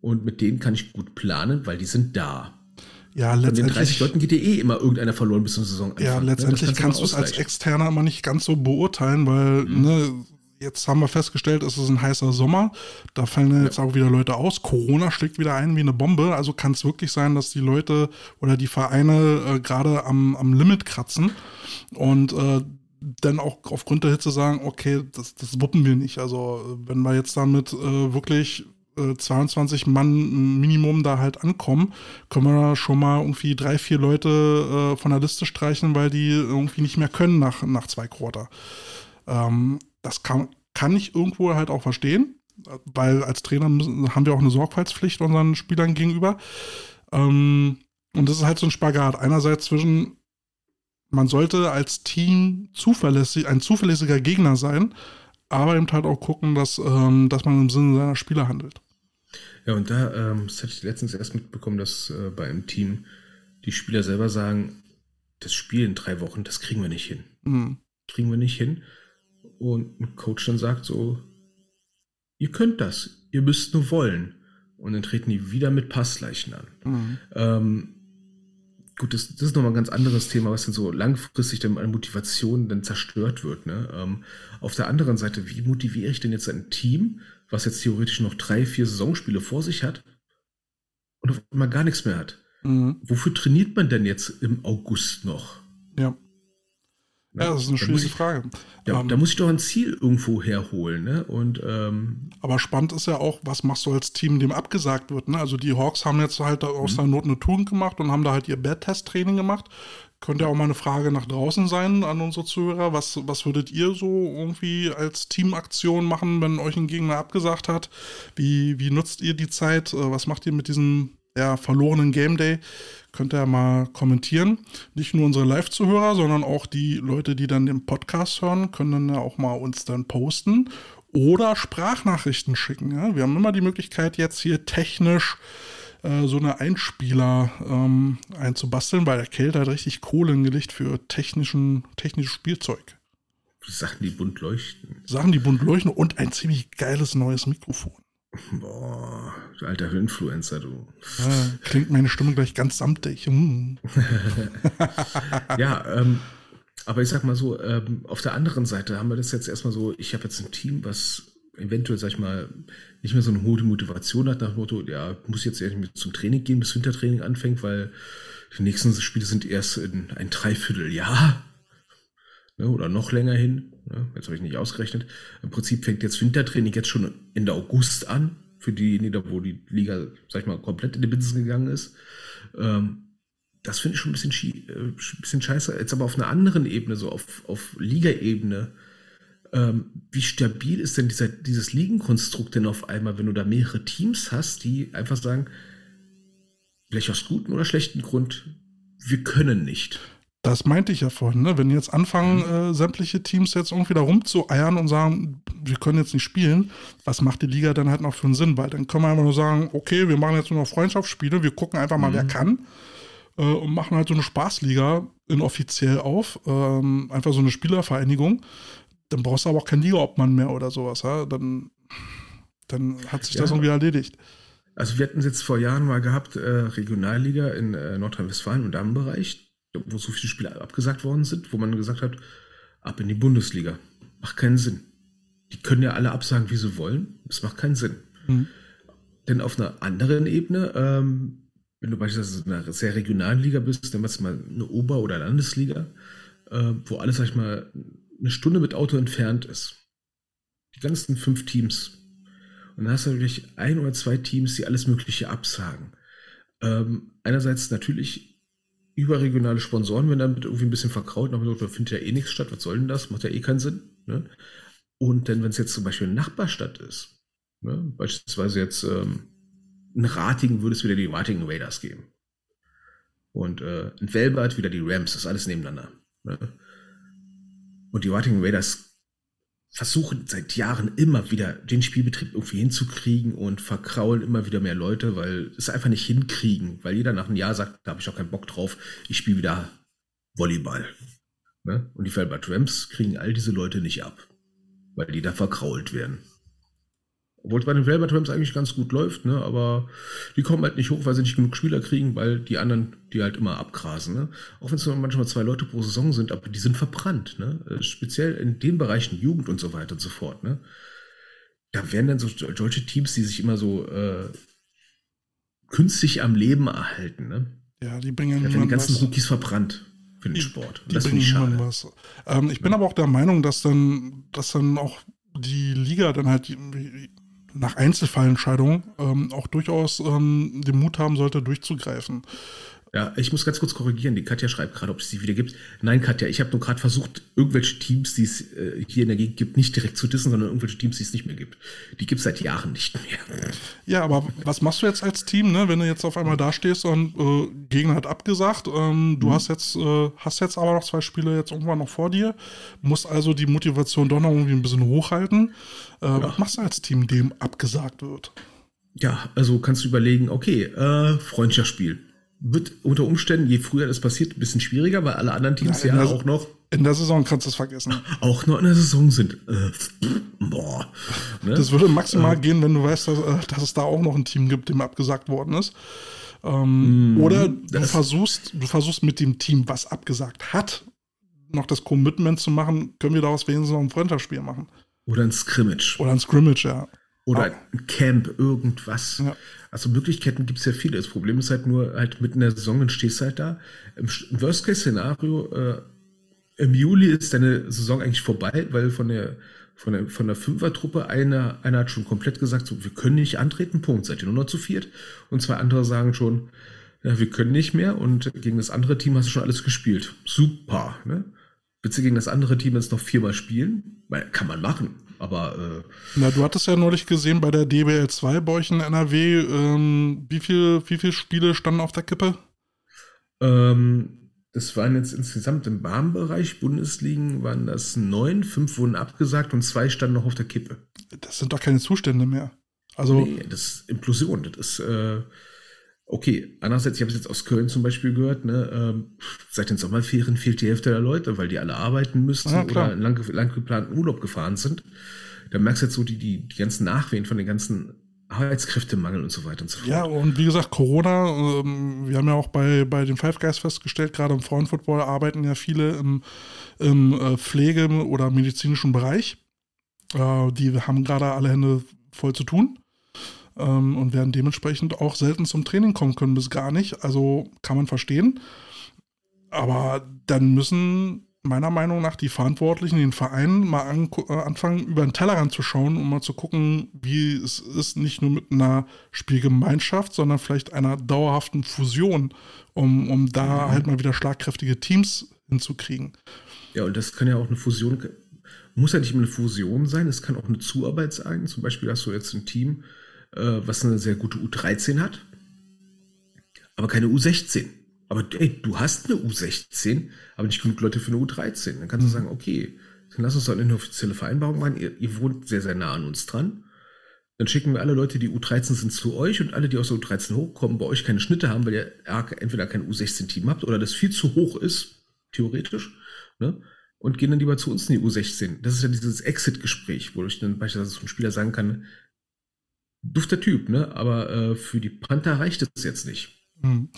Speaker 2: Und mit denen kann ich gut planen, weil die sind da.
Speaker 1: Ja, letztendlich. Von den
Speaker 2: 30 Leuten geht dir eh immer irgendeiner verloren bis zur Saison.
Speaker 1: Ja, ne? letztendlich kannst du es als Externer immer nicht ganz so beurteilen, weil, mhm. ne, jetzt haben wir festgestellt, es ist ein heißer Sommer. Da fallen jetzt auch wieder Leute aus. Corona schlägt wieder ein wie eine Bombe. Also kann es wirklich sein, dass die Leute oder die Vereine äh, gerade am, am Limit kratzen. Und äh, dann auch aufgrund der Hitze sagen, okay, das, das wuppen wir nicht. Also wenn wir jetzt damit äh, wirklich äh, 22 Mann Minimum da halt ankommen, können wir da schon mal irgendwie drei, vier Leute äh, von der Liste streichen, weil die irgendwie nicht mehr können nach, nach zwei Quarter. Ähm, das kann, kann ich irgendwo halt auch verstehen, weil als Trainer müssen, haben wir auch eine Sorgfaltspflicht unseren Spielern gegenüber. Ähm, und das ist halt so ein Spagat. Einerseits zwischen man sollte als Team zuverlässig, ein zuverlässiger Gegner sein, aber eben halt auch gucken, dass, ähm, dass man im Sinne seiner Spieler handelt.
Speaker 2: Ja, und da, ähm, das hatte ich letztens erst mitbekommen, dass äh, bei einem Team die Spieler selber sagen, das Spiel in drei Wochen, das kriegen wir nicht hin. Mhm. Kriegen wir nicht hin. Und ein Coach dann sagt so, ihr könnt das, ihr müsst nur wollen. Und dann treten die wieder mit Passleichen an. Mhm. Ähm, gut, das, das ist nochmal ein ganz anderes Thema, was dann so langfristig dann an Motivation dann zerstört wird. Ne? Ähm, auf der anderen Seite, wie motiviere ich denn jetzt ein Team, was jetzt theoretisch noch drei, vier Saisonspiele vor sich hat und auf einmal gar nichts mehr hat? Mhm. Wofür trainiert man denn jetzt im August noch?
Speaker 1: Ja. Ja, das ist eine schwierige
Speaker 2: ich,
Speaker 1: Frage.
Speaker 2: Ja, ähm, da muss ich doch ein Ziel irgendwo herholen. Ne? Und, ähm,
Speaker 1: aber spannend ist ja auch, was machst du als Team, dem abgesagt wird. Ne? Also die Hawks haben jetzt halt aus mhm. der Not eine Tugend gemacht und haben da halt ihr Bad-Test-Training gemacht. Könnte ja auch mal eine Frage nach draußen sein an unsere Zuhörer. Was, was würdet ihr so irgendwie als Teamaktion machen, wenn euch ein Gegner abgesagt hat? Wie, wie nutzt ihr die Zeit? Äh, was macht ihr mit diesem ja, verlorenen Game Day? Könnt ihr mal kommentieren. Nicht nur unsere Live-Zuhörer, sondern auch die Leute, die dann den Podcast hören, können dann ja auch mal uns dann posten oder Sprachnachrichten schicken. Ja? Wir haben immer die Möglichkeit, jetzt hier technisch äh, so eine Einspieler ähm, einzubasteln, weil der Kälte hat richtig Kohle gelegt für technischen, technisches Spielzeug.
Speaker 2: Sachen, die bunt leuchten.
Speaker 1: Sachen, die bunt leuchten und ein ziemlich geiles neues Mikrofon.
Speaker 2: Boah, du alter Influencer, du.
Speaker 1: Ja, klingt meine Stimme gleich ganz samtig. Hm.
Speaker 2: ja, ähm, aber ich sag mal so, ähm, auf der anderen Seite haben wir das jetzt erstmal so, ich habe jetzt ein Team, was eventuell, sag ich mal, nicht mehr so eine hohe Motivation hat, nach dem Motto, ja, muss jetzt irgendwie zum Training gehen, bis Wintertraining anfängt, weil die nächsten Spiele sind erst in ein Dreivierteljahr ne, oder noch länger hin. Ne, jetzt habe ich nicht ausgerechnet. Im Prinzip fängt jetzt Wintertraining jetzt schon Ende August an, für diejenigen, wo die Liga, sag ich mal, komplett in die Binsen gegangen ist. Ähm, das finde ich schon ein bisschen, äh, bisschen scheiße. Jetzt aber auf einer anderen Ebene, so auf, auf Liga-Ebene, ähm, wie stabil ist denn dieser, dieses Ligenkonstrukt denn auf einmal, wenn du da mehrere Teams hast, die einfach sagen, vielleicht aus gutem oder schlechten Grund, wir können nicht.
Speaker 1: Das meinte ich ja vorhin, ne? wenn jetzt anfangen, mhm. äh, sämtliche Teams jetzt irgendwie da rumzueiern und sagen, wir können jetzt nicht spielen, was macht die Liga dann halt noch für einen Sinn? Weil dann können wir einfach nur sagen, okay, wir machen jetzt nur noch Freundschaftsspiele, wir gucken einfach mal, mhm. wer kann äh, und machen halt so eine Spaßliga inoffiziell auf, ähm, einfach so eine Spielervereinigung dann brauchst du aber auch kein Liga-Obmann mehr oder sowas. Ja? Dann, dann hat sich ja. das irgendwie erledigt.
Speaker 2: Also wir hatten es jetzt vor Jahren mal gehabt, äh, Regionalliga in äh, Nordrhein-Westfalen und Damenbereich, wo so viele Spiele abgesagt worden sind, wo man gesagt hat, ab in die Bundesliga. Macht keinen Sinn. Die können ja alle absagen, wie sie wollen. Das macht keinen Sinn. Mhm. Denn auf einer anderen Ebene, ähm, wenn du beispielsweise in einer sehr regionalen Liga bist, dann machst du mal eine Ober- oder Landesliga, äh, wo alles, sag ich mal, eine Stunde mit Auto entfernt ist. Die ganzen fünf Teams. Und dann hast du natürlich ein oder zwei Teams, die alles Mögliche absagen. Ähm, einerseits natürlich überregionale Sponsoren werden damit irgendwie ein bisschen verkraut. Nach da findet ja eh nichts statt. Was soll denn das? Macht ja eh keinen Sinn. Ne? Und dann, wenn es jetzt zum Beispiel eine Nachbarstadt ist, ne? beispielsweise jetzt ähm, in Ratingen würde es wieder die Ratingen Raiders geben. Und äh, in Welbert wieder die Rams. Das ist alles nebeneinander. Ne? Und die Rotting Raiders versuchen seit Jahren immer wieder den Spielbetrieb irgendwie hinzukriegen und verkraulen immer wieder mehr Leute, weil es einfach nicht hinkriegen, weil jeder nach einem Jahr sagt, da habe ich auch keinen Bock drauf, ich spiele wieder Volleyball. Ne? Und die Felbert Rams kriegen all diese Leute nicht ab, weil die da verkrault werden. Obwohl es bei den Velvet Rams eigentlich ganz gut läuft, ne? aber die kommen halt nicht hoch, weil sie nicht genug Spieler kriegen, weil die anderen die halt immer abgrasen. Ne? Auch wenn es nur manchmal zwei Leute pro Saison sind, aber die sind verbrannt. Ne? Äh, speziell in den Bereichen Jugend und so weiter und so fort. Ne? Da werden dann so solche Teams, die sich immer so äh, künstlich am Leben erhalten. Ne?
Speaker 1: Ja, die bringen
Speaker 2: da werden die ganzen was. Rookies verbrannt für den Sport.
Speaker 1: Und das finde ich schade. Was. Ähm, ich bin ja. aber auch der Meinung, dass dann, dass dann auch die Liga dann halt nach Einzelfallentscheidungen ähm, auch durchaus ähm, den Mut haben sollte, durchzugreifen.
Speaker 2: Ja, ich muss ganz kurz korrigieren. Die Katja schreibt gerade, ob es sie wieder gibt. Nein, Katja, ich habe nur gerade versucht, irgendwelche Teams, die es äh, hier in der Gegend gibt, nicht direkt zu dissen, sondern irgendwelche Teams, die es nicht mehr gibt. Die gibt es seit Jahren nicht mehr.
Speaker 1: Ja, aber was machst du jetzt als Team, ne? wenn du jetzt auf einmal da stehst und äh, Gegner hat abgesagt, ähm, du mhm. hast jetzt äh, hast jetzt aber noch zwei Spiele jetzt irgendwann noch vor dir, musst also die Motivation doch noch irgendwie ein bisschen hochhalten. Äh, ja. Was machst du als Team, dem abgesagt wird?
Speaker 2: Ja, also kannst du überlegen, okay, äh, Freundschaftsspiel wird unter Umständen, je früher das passiert, ein bisschen schwieriger, weil alle anderen Teams ja, ja auch noch.
Speaker 1: In der Saison kannst du es vergessen.
Speaker 2: Auch noch in der Saison sind. Äh, boah.
Speaker 1: Ne? Das würde maximal äh, gehen, wenn du weißt, dass, äh, dass, es da auch noch ein Team gibt, dem abgesagt worden ist. Ähm, mm, oder du versuchst, du versuchst mit dem Team, was abgesagt hat, noch das Commitment zu machen, können wir daraus wenigstens noch ein Freundschaftsspiel machen.
Speaker 2: Oder ein Scrimmage.
Speaker 1: Oder ein Scrimmage, ja.
Speaker 2: Oder ein Camp, irgendwas. Ja. Also Möglichkeiten gibt es ja viele. Das Problem ist halt nur, halt mitten in der Saison und stehst halt da. Im Worst-Case-Szenario, äh, im Juli ist deine Saison eigentlich vorbei, weil von der, von der, von der Fünfertruppe einer, einer hat schon komplett gesagt, so, wir können nicht antreten, Punkt, seid ihr nur noch zu viert. Und zwei andere sagen schon, ja, wir können nicht mehr und gegen das andere Team hast du schon alles gespielt. Super, ne? Willst du gegen das andere Team jetzt noch viermal spielen? Weil, kann man machen. Aber. Äh,
Speaker 1: Na, du hattest ja neulich gesehen bei der DBL 2 bei euch in NRW, ähm, wie viele wie viel Spiele standen auf der Kippe?
Speaker 2: Ähm, das waren jetzt insgesamt im Barmbereich Bundesligen waren das neun, fünf wurden abgesagt und zwei standen noch auf der Kippe.
Speaker 1: Das sind doch keine Zustände mehr. Also
Speaker 2: nee, das ist Implosion. Das ist äh, okay. Andererseits, ich habe es jetzt aus Köln zum Beispiel gehört, ne, ähm, seit den Sommerferien fehlt die Hälfte der Leute, weil die alle arbeiten müssten ja, oder lang, lang geplanten Urlaub gefahren sind da merkst du jetzt so die, die, die ganzen Nachwehen von den ganzen Arbeitskräftemangel und so weiter und so fort.
Speaker 1: Ja, und wie gesagt, Corona, ähm, wir haben ja auch bei, bei den Five Guys festgestellt, gerade im Frauenfootball arbeiten ja viele im, im äh, Pflege- oder medizinischen Bereich. Äh, die haben gerade alle Hände voll zu tun ähm, und werden dementsprechend auch selten zum Training kommen können, bis gar nicht. Also kann man verstehen. Aber dann müssen meiner Meinung nach die Verantwortlichen den Vereinen mal an, äh, anfangen, über den Tellerrand zu schauen, um mal zu gucken, wie es ist, nicht nur mit einer Spielgemeinschaft, sondern vielleicht einer dauerhaften Fusion, um, um da mhm. halt mal wieder schlagkräftige Teams hinzukriegen.
Speaker 2: Ja, und das kann ja auch eine Fusion, muss ja nicht immer eine Fusion sein, es kann auch eine Zuarbeit sein. Zum Beispiel hast du jetzt ein Team, was eine sehr gute U13 hat, aber keine U16. Aber ey, du hast eine U16, aber nicht genug Leute für eine U13. Dann kannst du mhm. sagen, okay, dann lass uns doch eine offizielle Vereinbarung machen. Ihr, ihr, wohnt sehr, sehr nah an uns dran. Dann schicken wir alle Leute, die U13 sind, zu euch und alle, die aus der U13 hochkommen, bei euch keine Schnitte haben, weil ihr entweder kein U16-Team habt oder das viel zu hoch ist, theoretisch, ne? und gehen dann lieber zu uns in die U16. Das ist ja dieses Exit-Gespräch, wo ich dann beispielsweise zum Spieler sagen kann, dufter Typ, ne? aber äh, für die Panther reicht es jetzt nicht.
Speaker 1: Hm.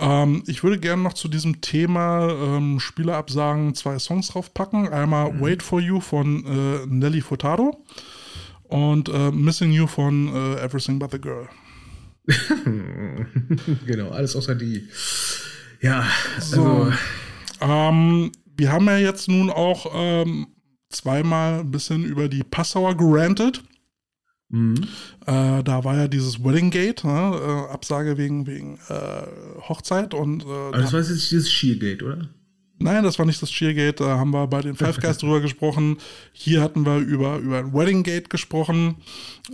Speaker 1: Ähm, ich würde gerne noch zu diesem Thema ähm, Spielerabsagen zwei Songs draufpacken. Einmal mhm. Wait for You von äh, Nelly Furtado und äh, Missing You von äh, Everything But the Girl.
Speaker 2: genau, alles außer die. Ja,
Speaker 1: also. So, ähm, wir haben ja jetzt nun auch ähm, zweimal ein bisschen über die Passauer gerantet. Mhm. Äh, da war ja dieses Wedding Gate, ne? äh, Absage wegen, wegen äh, Hochzeit und. Äh,
Speaker 2: Aber das war jetzt dieses Sheergate, oder?
Speaker 1: Nein, das war nicht das Cheergate, da haben wir bei den Five Guys drüber gesprochen. Hier hatten wir über, über ein Wedding Gate gesprochen.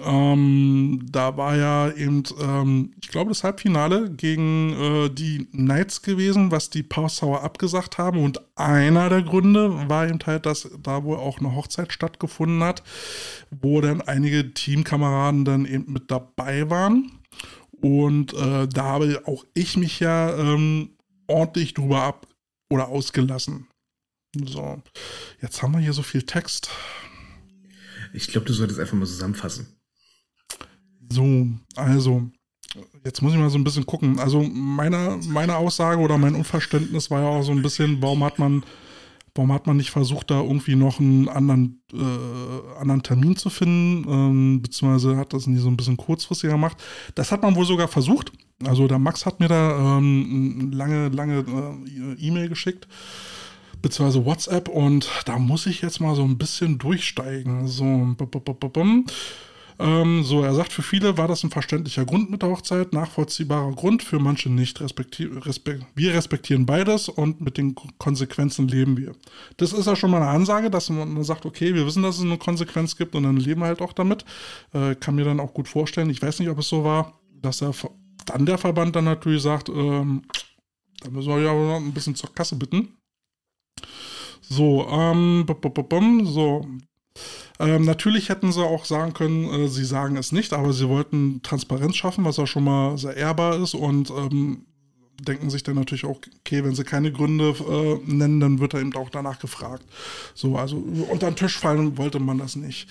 Speaker 1: Ähm, da war ja eben, ähm, ich glaube, das Halbfinale gegen äh, die Knights gewesen, was die Passauer abgesagt haben. Und einer der Gründe war eben halt, dass da wohl auch eine Hochzeit stattgefunden hat, wo dann einige Teamkameraden dann eben mit dabei waren. Und äh, da habe auch ich mich ja ähm, ordentlich drüber ab oder ausgelassen. So, jetzt haben wir hier so viel Text.
Speaker 2: Ich glaube, du solltest einfach mal zusammenfassen.
Speaker 1: So, also, jetzt muss ich mal so ein bisschen gucken. Also, meine, meine Aussage oder mein Unverständnis war ja auch so ein bisschen, warum hat man, warum hat man nicht versucht, da irgendwie noch einen anderen, äh, anderen Termin zu finden, ähm, beziehungsweise hat das nie so ein bisschen kurzfristiger gemacht. Das hat man wohl sogar versucht. Also der Max hat mir da ähm, lange, lange äh, E-Mail geschickt, beziehungsweise WhatsApp und da muss ich jetzt mal so ein bisschen durchsteigen. So, ähm, so, er sagt, für viele war das ein verständlicher Grund mit der Hochzeit, nachvollziehbarer Grund, für manche nicht. Respekti respekt wir respektieren beides und mit den Konsequenzen leben wir. Das ist ja schon mal eine Ansage, dass man sagt, okay, wir wissen, dass es eine Konsequenz gibt und dann leben wir halt auch damit. Äh, kann mir dann auch gut vorstellen, ich weiß nicht, ob es so war, dass er dann der Verband dann natürlich sagt, ähm, da müssen wir ja noch ein bisschen zur Kasse bitten. So, ähm, so. Ähm, natürlich hätten sie auch sagen können, äh, sie sagen es nicht, aber sie wollten Transparenz schaffen, was ja schon mal sehr ehrbar ist und ähm, denken sich dann natürlich auch, okay, wenn sie keine Gründe äh, nennen, dann wird er eben auch danach gefragt. So, also unter den Tisch fallen wollte man das nicht.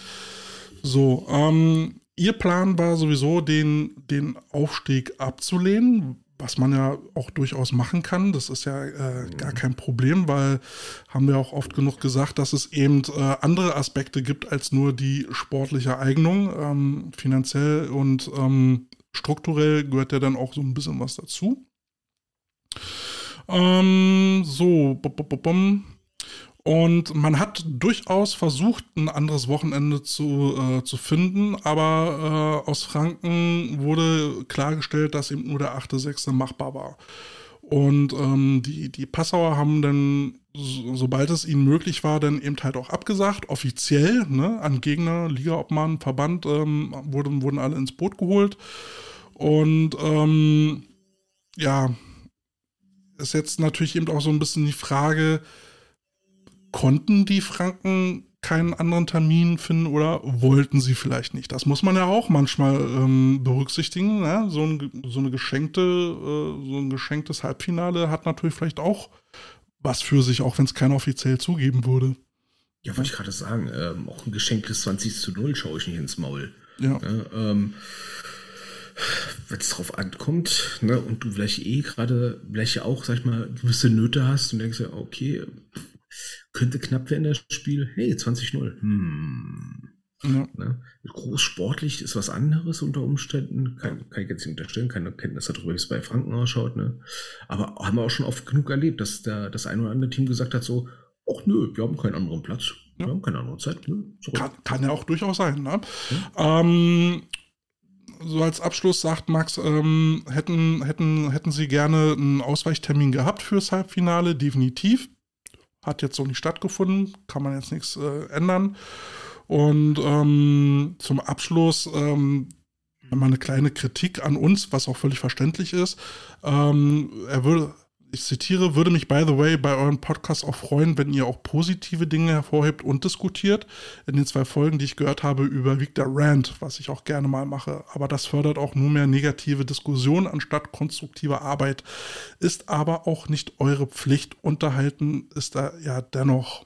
Speaker 1: So, ähm, Ihr Plan war sowieso, den, den Aufstieg abzulehnen, was man ja auch durchaus machen kann. Das ist ja äh, gar kein Problem, weil haben wir auch oft genug gesagt, dass es eben äh, andere Aspekte gibt als nur die sportliche Eignung. Ähm, finanziell und ähm, strukturell gehört ja dann auch so ein bisschen was dazu. Ähm, so, bum, bum, bum. Und man hat durchaus versucht, ein anderes Wochenende zu, äh, zu finden, aber äh, aus Franken wurde klargestellt, dass eben nur der 8.6. machbar war. Und ähm, die, die Passauer haben dann, so, sobald es ihnen möglich war, dann eben halt auch abgesagt, offiziell, ne, an Gegner, Ligaobmann, Verband, ähm, wurden, wurden alle ins Boot geholt. Und ähm, ja, ist jetzt natürlich eben auch so ein bisschen die Frage, konnten die Franken keinen anderen Termin finden oder wollten sie vielleicht nicht? Das muss man ja auch manchmal ähm, berücksichtigen. Ne? So, ein, so, eine geschenkte, äh, so ein geschenktes Halbfinale hat natürlich vielleicht auch was für sich, auch wenn es keiner offiziell zugeben würde.
Speaker 2: Ja, wollte ich gerade sagen, ähm, auch ein geschenktes 20 zu 0 schaue ich nicht ins Maul.
Speaker 1: Ja. ja
Speaker 2: ähm, wenn es drauf ankommt, ne, und du vielleicht eh gerade, vielleicht auch, sag ich mal, gewisse Nöte hast und denkst ja, okay, könnte knapp werden das Spiel, hey, 20-0. Hm. Ja. Ne? Groß sportlich ist was anderes unter Umständen. Kann, kann ich jetzt nicht unterstellen, keine Kenntnis darüber, wie es bei Franken ausschaut. Ne? Aber haben wir auch schon oft genug erlebt, dass der, das ein oder andere Team gesagt hat: so, ach nö, wir haben keinen anderen Platz. Ja. Wir haben keine andere Zeit. Nö,
Speaker 1: kann, kann, ja auch durchaus sein. Ne? Ja. Ähm, so als Abschluss sagt Max, ähm, hätten, hätten, hätten sie gerne einen Ausweichtermin gehabt fürs Halbfinale, definitiv. Hat jetzt so nicht stattgefunden, kann man jetzt nichts äh, ändern. Und ähm, zum Abschluss ähm, mal eine kleine Kritik an uns, was auch völlig verständlich ist. Ähm, er würde, ich zitiere, würde mich, by the way, bei eurem Podcast auch freuen, wenn ihr auch positive Dinge hervorhebt und diskutiert. In den zwei Folgen, die ich gehört habe, überwiegt der Rant, was ich auch gerne mal mache. Aber das fördert auch nur mehr negative Diskussionen anstatt konstruktive Arbeit. Ist aber auch nicht eure Pflicht. Unterhalten ist da ja dennoch.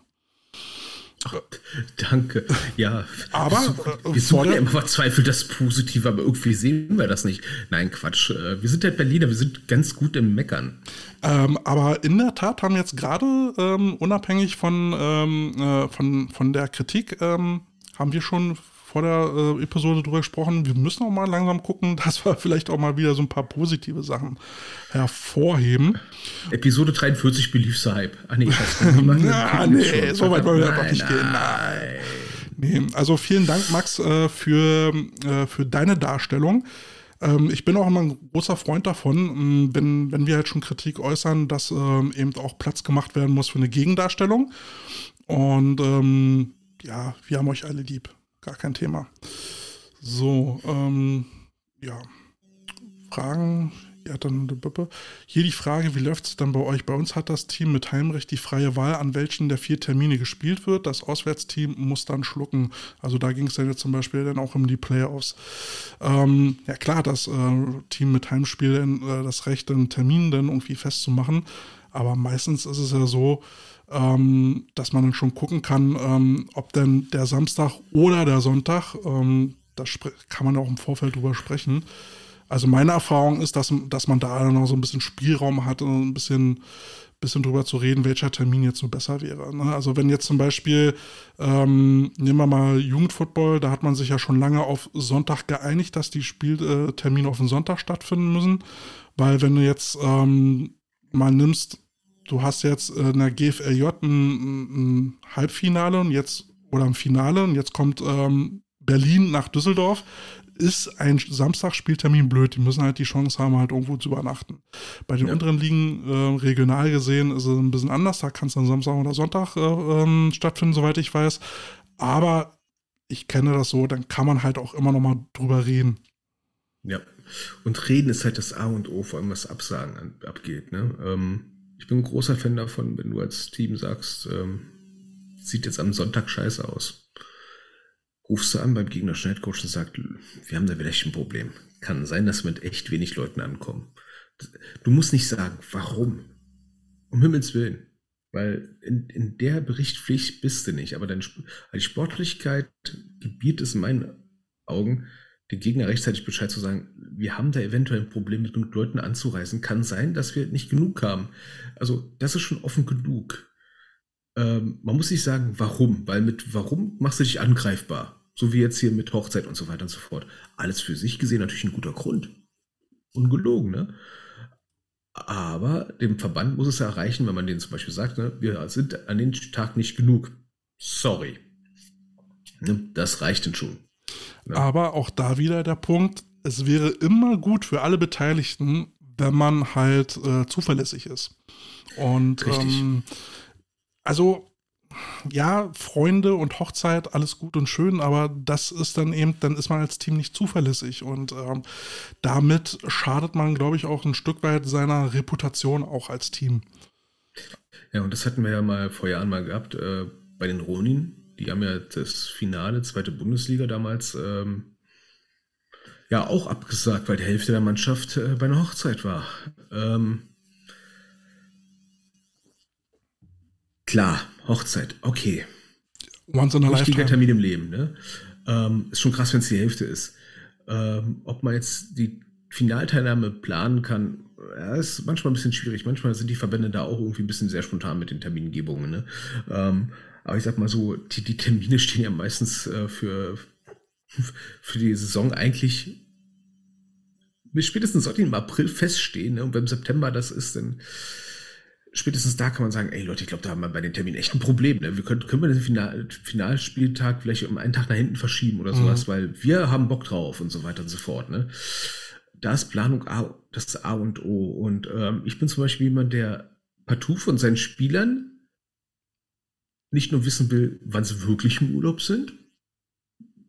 Speaker 2: Ach, danke. Ja,
Speaker 1: aber
Speaker 2: wir, wir suchen ja immer verzweifelt das Positive, aber irgendwie sehen wir das nicht. Nein, Quatsch. Äh, wir sind halt Berliner, wir sind ganz gut im Meckern.
Speaker 1: Ähm, aber in der Tat haben jetzt gerade ähm, unabhängig von, ähm, äh, von, von der Kritik ähm, haben wir schon vor der äh, Episode drüber gesprochen. Wir müssen auch mal langsam gucken, dass wir vielleicht auch mal wieder so ein paar positive Sachen hervorheben.
Speaker 2: Episode 43 Beliefs Hype.
Speaker 1: Ah, nee, Na, nee so weit wollen wir einfach nicht gehen. Nein. Nee, also vielen Dank, Max, äh, für, äh, für deine Darstellung. Ähm, ich bin auch immer ein großer Freund davon, ähm, wenn, wenn wir halt schon Kritik äußern, dass ähm, eben auch Platz gemacht werden muss für eine Gegendarstellung. Und ähm, ja, wir haben euch alle lieb gar kein Thema. So, ähm, ja. Fragen. Ja, dann hier die Frage, wie läuft es dann bei euch? Bei uns hat das Team mit Heimrecht die freie Wahl, an welchen der vier Termine gespielt wird. Das Auswärtsteam muss dann schlucken. Also da ging es dann jetzt zum Beispiel dann auch um die Playoffs. Ähm, ja klar, das äh, Team mit Heimspiel äh, das Recht, einen Termin dann irgendwie festzumachen. Aber meistens ist es ja so, ähm, dass man dann schon gucken kann, ähm, ob denn der Samstag oder der Sonntag, ähm, da kann man auch im Vorfeld drüber sprechen. Also meine Erfahrung ist, dass, dass man da noch so ein bisschen Spielraum hat und ein bisschen, bisschen drüber zu reden, welcher Termin jetzt so besser wäre. Ne? Also wenn jetzt zum Beispiel, ähm, nehmen wir mal Jugendfootball, da hat man sich ja schon lange auf Sonntag geeinigt, dass die Spieltermine auf den Sonntag stattfinden müssen. Weil wenn du jetzt ähm, mal nimmst, du hast jetzt in der GFLJ ein, ein Halbfinale und jetzt oder ein Finale und jetzt kommt ähm, Berlin nach Düsseldorf, ist ein Samstagspieltermin blöd. Die müssen halt die Chance haben, halt irgendwo zu übernachten. Bei den ja. unteren Ligen äh, regional gesehen ist es ein bisschen anders. Da kann es dann Samstag oder Sonntag äh, ähm, stattfinden, soweit ich weiß. Aber ich kenne das so, dann kann man halt auch immer noch mal drüber reden.
Speaker 2: Ja, und reden ist halt das A und O, vor allem was Absagen abgeht. Ne? Ähm, ich bin ein großer Fan davon, wenn du als Team sagst, ähm, sieht jetzt am Sonntag scheiße aus. Rufst du an beim gegnerischen Headcoach und sagst, wir haben da vielleicht ein Problem. Kann sein, dass wir mit echt wenig Leuten ankommen. Du musst nicht sagen, warum. Um Himmels Willen. Weil in, in der Berichtpflicht bist du nicht. Aber deine, die Sportlichkeit gebiert es in meinen Augen, den Gegner rechtzeitig Bescheid zu sagen, wir haben da eventuell ein Problem mit genug Leuten anzureisen. Kann sein, dass wir nicht genug haben. Also das ist schon offen genug. Ähm, man muss sich sagen, warum? Weil mit warum machst du dich angreifbar? So wie jetzt hier mit Hochzeit und so weiter und so fort. Alles für sich gesehen natürlich ein guter Grund. Ungelogen, ne? Aber dem Verband muss es ja erreichen, wenn man denen zum Beispiel sagt, ne, wir sind an dem Tag nicht genug. Sorry. Ne, das reicht denn schon.
Speaker 1: Ja. Aber auch da wieder der Punkt, es wäre immer gut für alle Beteiligten, wenn man halt äh, zuverlässig ist. Und ähm, also ja, Freunde und Hochzeit, alles gut und schön, aber das ist dann eben, dann ist man als Team nicht zuverlässig und ähm, damit schadet man, glaube ich, auch ein Stück weit seiner Reputation auch als Team.
Speaker 2: Ja, und das hatten wir ja mal vor Jahren mal gehabt äh, bei den Ronin, die haben ja das Finale, zweite Bundesliga damals, ähm, ja auch abgesagt, weil die Hälfte der Mannschaft äh, bei einer Hochzeit war. Ähm, klar, Hochzeit, okay.
Speaker 1: Once in a
Speaker 2: Wichtiger Termin im Leben, ne? Ähm, ist schon krass, wenn es die Hälfte ist. Ähm, ob man jetzt die Finalteilnahme planen kann, ja, ist manchmal ein bisschen schwierig. Manchmal sind die Verbände da auch irgendwie ein bisschen sehr spontan mit den Termingebungen. Ne? Ähm, aber ich sag mal so, die, die Termine stehen ja meistens äh, für, für die Saison eigentlich bis spätestens sollte im April feststehen. Ne? Und wenn im September das ist, dann spätestens da kann man sagen, ey Leute, ich glaube, da haben wir bei den Terminen echt ein Problem. Ne? Wir können, können wir den Final, Finalspieltag vielleicht um einen Tag nach hinten verschieben oder sowas, mhm. weil wir haben Bock drauf und so weiter und so fort. Ne? Da ist Planung A, das A und O. Und ähm, ich bin zum Beispiel jemand, der partout von seinen Spielern nicht nur wissen will, wann sie wirklich im Urlaub sind,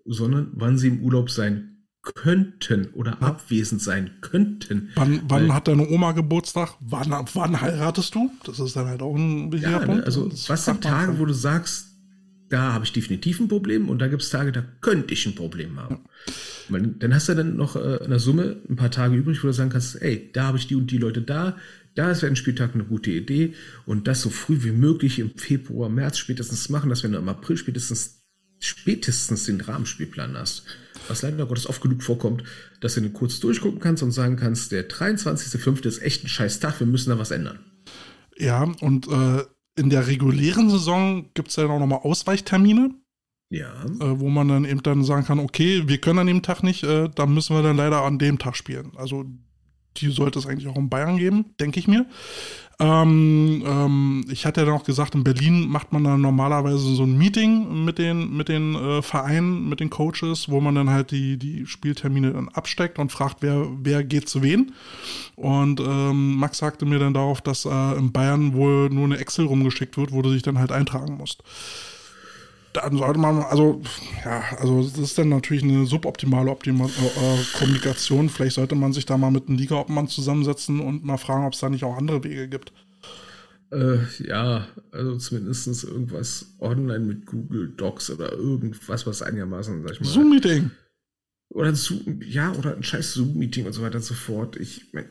Speaker 2: sondern wann sie im Urlaub sein könnten oder ja. abwesend sein könnten.
Speaker 1: Wann, wann hat deine Oma Geburtstag? Wann, wann heiratest du? Das ist dann halt auch ein
Speaker 2: wichtiger ja, ne, Punkt. Also, das was sind Tage, wo du sagst, da habe ich definitiv ein Problem und da gibt es Tage, da könnte ich ein Problem haben. Weil, dann hast du dann noch äh, in der Summe ein paar Tage übrig, wo du sagen kannst, ey, da habe ich die und die Leute da, da ist ein Spieltag eine gute Idee und das so früh wie möglich im Februar, März spätestens machen, dass wenn du im April spätestens spätestens den Rahmenspielplan hast. Was leider Gottes oft genug vorkommt, dass du den kurz durchgucken kannst und sagen kannst, der 23.05. ist echt ein scheiß Tag, wir müssen da was ändern.
Speaker 1: Ja, und äh, in der regulären Saison gibt es ja auch nochmal Ausweichtermine.
Speaker 2: Ja.
Speaker 1: Äh, wo man dann eben dann sagen kann, okay, wir können an dem Tag nicht, äh, dann müssen wir dann leider an dem Tag spielen. Also die sollte es eigentlich auch in Bayern geben, denke ich mir. Ähm, ähm, ich hatte ja noch gesagt, in Berlin macht man dann normalerweise so ein Meeting mit den, mit den äh, Vereinen, mit den Coaches, wo man dann halt die, die Spieltermine dann absteckt und fragt, wer, wer geht zu wen. Und ähm, Max sagte mir dann darauf, dass äh, in Bayern wohl nur eine Excel rumgeschickt wird, wo du dich dann halt eintragen musst dann sollte man, also, ja, also das ist dann natürlich eine suboptimale Optima äh, Kommunikation. Vielleicht sollte man sich da mal mit einem Liga-Obmann zusammensetzen und mal fragen, ob es da nicht auch andere Wege gibt.
Speaker 2: Äh, ja, also zumindest irgendwas online mit Google Docs oder irgendwas, was einigermaßen, sag ich mal.
Speaker 1: Zoom-Meeting.
Speaker 2: Oder Zoom, ja, oder ein scheiß Zoom-Meeting und so weiter und so fort. Ich mein,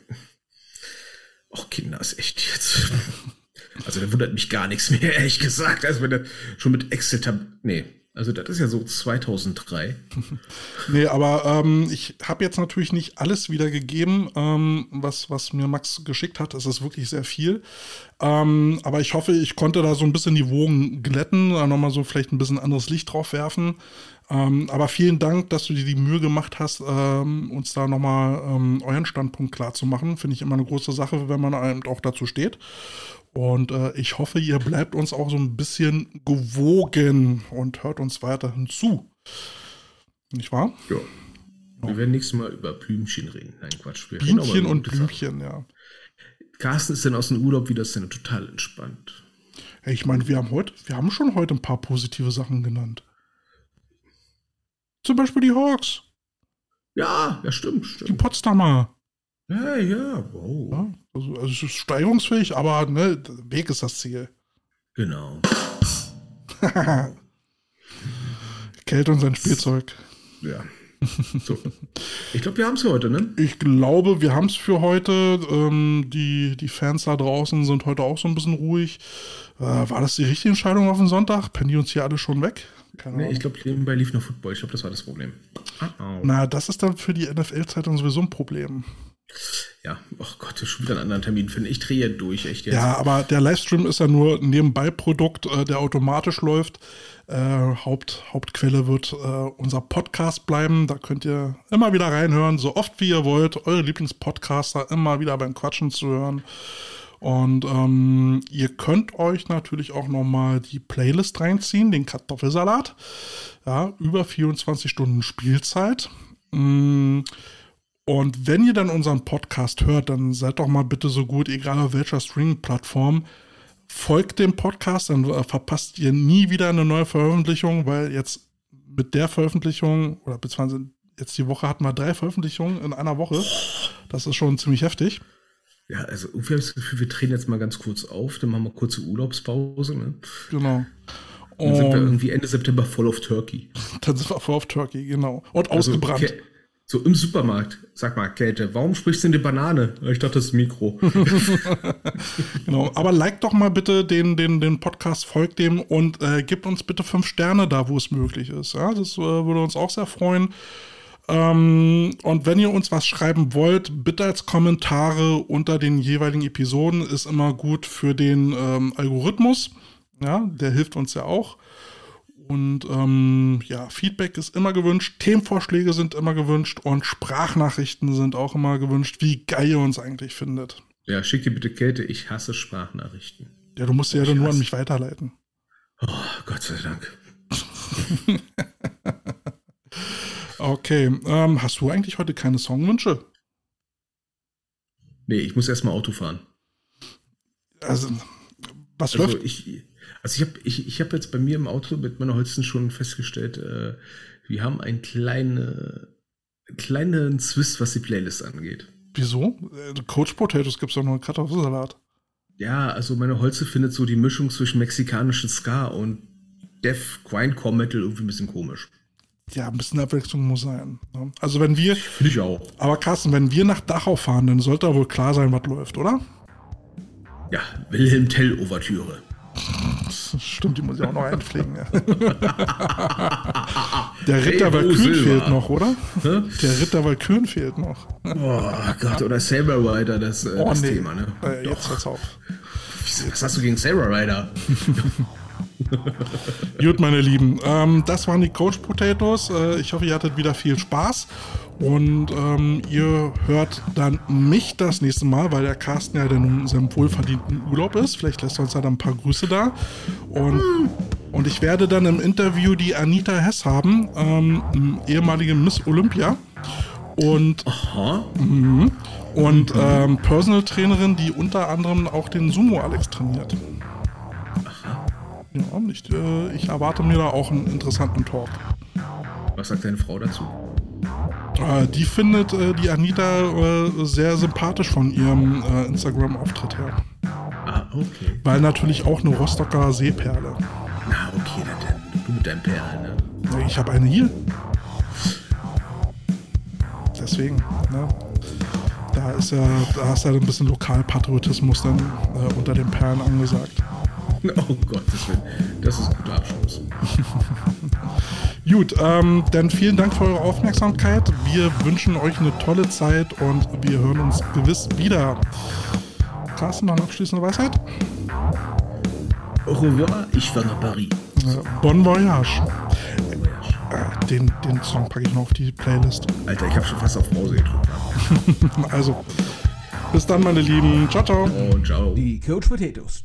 Speaker 2: Och, Kinder, ist echt jetzt. Also da wundert mich gar nichts mehr, ehrlich gesagt. Also wenn er schon mit Excel tab Nee, also das ist ja so 2003.
Speaker 1: nee, aber ähm, ich habe jetzt natürlich nicht alles wiedergegeben, ähm, was, was mir Max geschickt hat. Es ist wirklich sehr viel. Ähm, aber ich hoffe, ich konnte da so ein bisschen die Wogen glätten, da nochmal so vielleicht ein bisschen anderes Licht drauf werfen. Ähm, aber vielen Dank, dass du dir die Mühe gemacht hast, ähm, uns da nochmal ähm, euren Standpunkt klar zu machen. Finde ich immer eine große Sache, wenn man auch dazu steht. Und äh, ich hoffe, ihr bleibt uns auch so ein bisschen gewogen und hört uns weiterhin zu. Nicht wahr?
Speaker 2: Ja. Wir werden nächstes Mal über Blümchen reden. Nein, Quatsch. Wir
Speaker 1: Bienchen und Blümchen, ja.
Speaker 2: Carsten ist dann aus dem Urlaub wieder denn total entspannt.
Speaker 1: Hey, ich meine, wir haben heute, wir haben schon heute ein paar positive Sachen genannt. Zum Beispiel die Hawks.
Speaker 2: Ja, ja, stimmt, stimmt.
Speaker 1: Die Potsdamer.
Speaker 2: Ja, ja, wow. Ja,
Speaker 1: also, also es ist steigerungsfähig, aber ne, Weg ist das Ziel.
Speaker 2: Genau.
Speaker 1: Kälte und sein Spielzeug.
Speaker 2: Ja. So. Ich glaube, wir haben es für heute, ne?
Speaker 1: Ich glaube, wir haben es für heute. Ähm, die, die Fans da draußen sind heute auch so ein bisschen ruhig. Äh, war das die richtige Entscheidung auf den Sonntag? Pennen die uns hier alle schon weg?
Speaker 2: nee, ich glaube, nebenbei lief noch Football. Ich glaube, das war das Problem.
Speaker 1: Oh, oh. Na, das ist dann für die NFL-Zeitung sowieso ein Problem.
Speaker 2: Ja, oh Gott, schon wieder einen anderen Termin finden. Ich drehe durch, echt
Speaker 1: jetzt. Ja, aber der Livestream ist ja nur ein Nebenbei-Produkt, äh, der automatisch läuft. Äh, Haupt, Hauptquelle wird äh, unser Podcast bleiben. Da könnt ihr immer wieder reinhören, so oft wie ihr wollt. Eure Lieblingspodcaster immer wieder beim Quatschen zu hören. Und ähm, ihr könnt euch natürlich auch nochmal die Playlist reinziehen, den Kartoffelsalat. Ja, über 24 Stunden Spielzeit. Mmh. Und wenn ihr dann unseren Podcast hört, dann seid doch mal bitte so gut, egal auf welcher Streaming-Plattform, folgt dem Podcast, dann äh, verpasst ihr nie wieder eine neue Veröffentlichung, weil jetzt mit der Veröffentlichung, oder beziehungsweise jetzt die Woche hatten wir drei Veröffentlichungen in einer Woche. Das ist schon ziemlich heftig.
Speaker 2: Ja, also irgendwie habe ich das Gefühl, wir drehen jetzt mal ganz kurz auf, dann machen wir kurze Urlaubspause. Ne?
Speaker 1: Genau.
Speaker 2: Und dann sind wir irgendwie Ende September voll auf Turkey.
Speaker 1: Dann sind wir voll auf Turkey, genau. Und also, ausgebrannt.
Speaker 2: Okay. So im Supermarkt. Sag mal, Kälte, warum sprichst du denn die Banane? Ich dachte, das Mikro.
Speaker 1: genau, aber like doch mal bitte den, den, den Podcast, folgt dem und äh, gebt uns bitte fünf Sterne da, wo es möglich ist. Ja, das äh, würde uns auch sehr freuen. Ähm, und wenn ihr uns was schreiben wollt, bitte als Kommentare unter den jeweiligen Episoden ist immer gut für den ähm, Algorithmus. Ja, der hilft uns ja auch. Und ähm, ja, Feedback ist immer gewünscht, Themenvorschläge sind immer gewünscht und Sprachnachrichten sind auch immer gewünscht, wie geil ihr uns eigentlich findet.
Speaker 2: Ja, schick dir bitte Kälte, ich hasse Sprachnachrichten.
Speaker 1: Ja, du musst sie ja dann nur an mich weiterleiten.
Speaker 2: Oh, Gott sei Dank.
Speaker 1: okay, ähm, hast du eigentlich heute keine Songwünsche?
Speaker 2: Nee, ich muss erstmal Auto fahren.
Speaker 1: Also, was
Speaker 2: Also
Speaker 1: läuft?
Speaker 2: ich, also ich habe ich, ich hab jetzt bei mir im Auto mit meiner Holzen schon festgestellt, äh, wir haben einen kleine, kleinen Zwist, was die Playlist angeht.
Speaker 1: Wieso? Äh, Coach Potatoes gibt es doch nur einen Kartoffelsalat.
Speaker 2: Ja, also meine Holze findet so die Mischung zwischen mexikanischen Ska und Death Grindcore Metal irgendwie ein bisschen komisch.
Speaker 1: Ja, ein bisschen Abwechslung muss sein. ne? Also wenn wir,
Speaker 2: Finde ich auch.
Speaker 1: aber Carsten, wenn wir nach Dachau fahren, dann sollte da wohl klar sein, was läuft, oder?
Speaker 2: Ja, Wilhelm Tell Ouvertüre.
Speaker 1: Stimmt, die muss ich auch noch einpflegen. Der Ritter
Speaker 2: Silva.
Speaker 1: fehlt noch, oder?
Speaker 2: Hä?
Speaker 1: Der Ritter Valkyrie fehlt noch.
Speaker 2: Oh Gott, oder Saber Rider, das, äh, das Thema, ne?
Speaker 1: Äh, jetzt hört's auf.
Speaker 2: Was hast du gegen Saber Rider?
Speaker 1: Gut, meine Lieben, ähm, das waren die Coach Potatoes. Äh, ich hoffe, ihr hattet wieder viel Spaß. Und ähm, ihr hört dann mich das nächste Mal, weil der Carsten ja dann in seinem wohlverdienten Urlaub ist. Vielleicht lässt er uns ja dann ein paar Grüße da. Und, und ich werde dann im Interview die Anita Hess haben, ähm, ehemalige Miss Olympia. Und
Speaker 2: Aha.
Speaker 1: und ähm, Personal Trainerin, die unter anderem auch den Sumo Alex trainiert. Ja, ich, äh, ich erwarte mir da auch einen interessanten Talk.
Speaker 2: Was sagt deine Frau dazu?
Speaker 1: Äh, die findet äh, die Anita äh, sehr sympathisch von ihrem äh, Instagram-Auftritt her.
Speaker 2: Ah, okay.
Speaker 1: Weil natürlich auch eine Rostocker Seeperle.
Speaker 2: Na, okay, dann, dann du mit deinem Perl, ne?
Speaker 1: Ich habe eine hier. Deswegen, ne? Da ist ja, da ist ja ein bisschen Lokalpatriotismus dann äh, unter den Perlen angesagt.
Speaker 2: Oh Willen. Das ist ein guter Abschluss.
Speaker 1: Gut, ähm, dann vielen Dank für eure Aufmerksamkeit. Wir wünschen euch eine tolle Zeit und wir hören uns gewiss wieder. Carsten, noch eine abschließende Weisheit?
Speaker 2: Au revoir, ich fahre nach Paris.
Speaker 1: Äh, bon Voyage. Äh, den, den Song packe ich noch auf die Playlist.
Speaker 2: Alter, ich habe schon fast auf Pause gedrückt.
Speaker 1: Also, bis dann, meine Lieben. Ciao, ciao.
Speaker 2: Und ciao.
Speaker 4: Die Coach Potatoes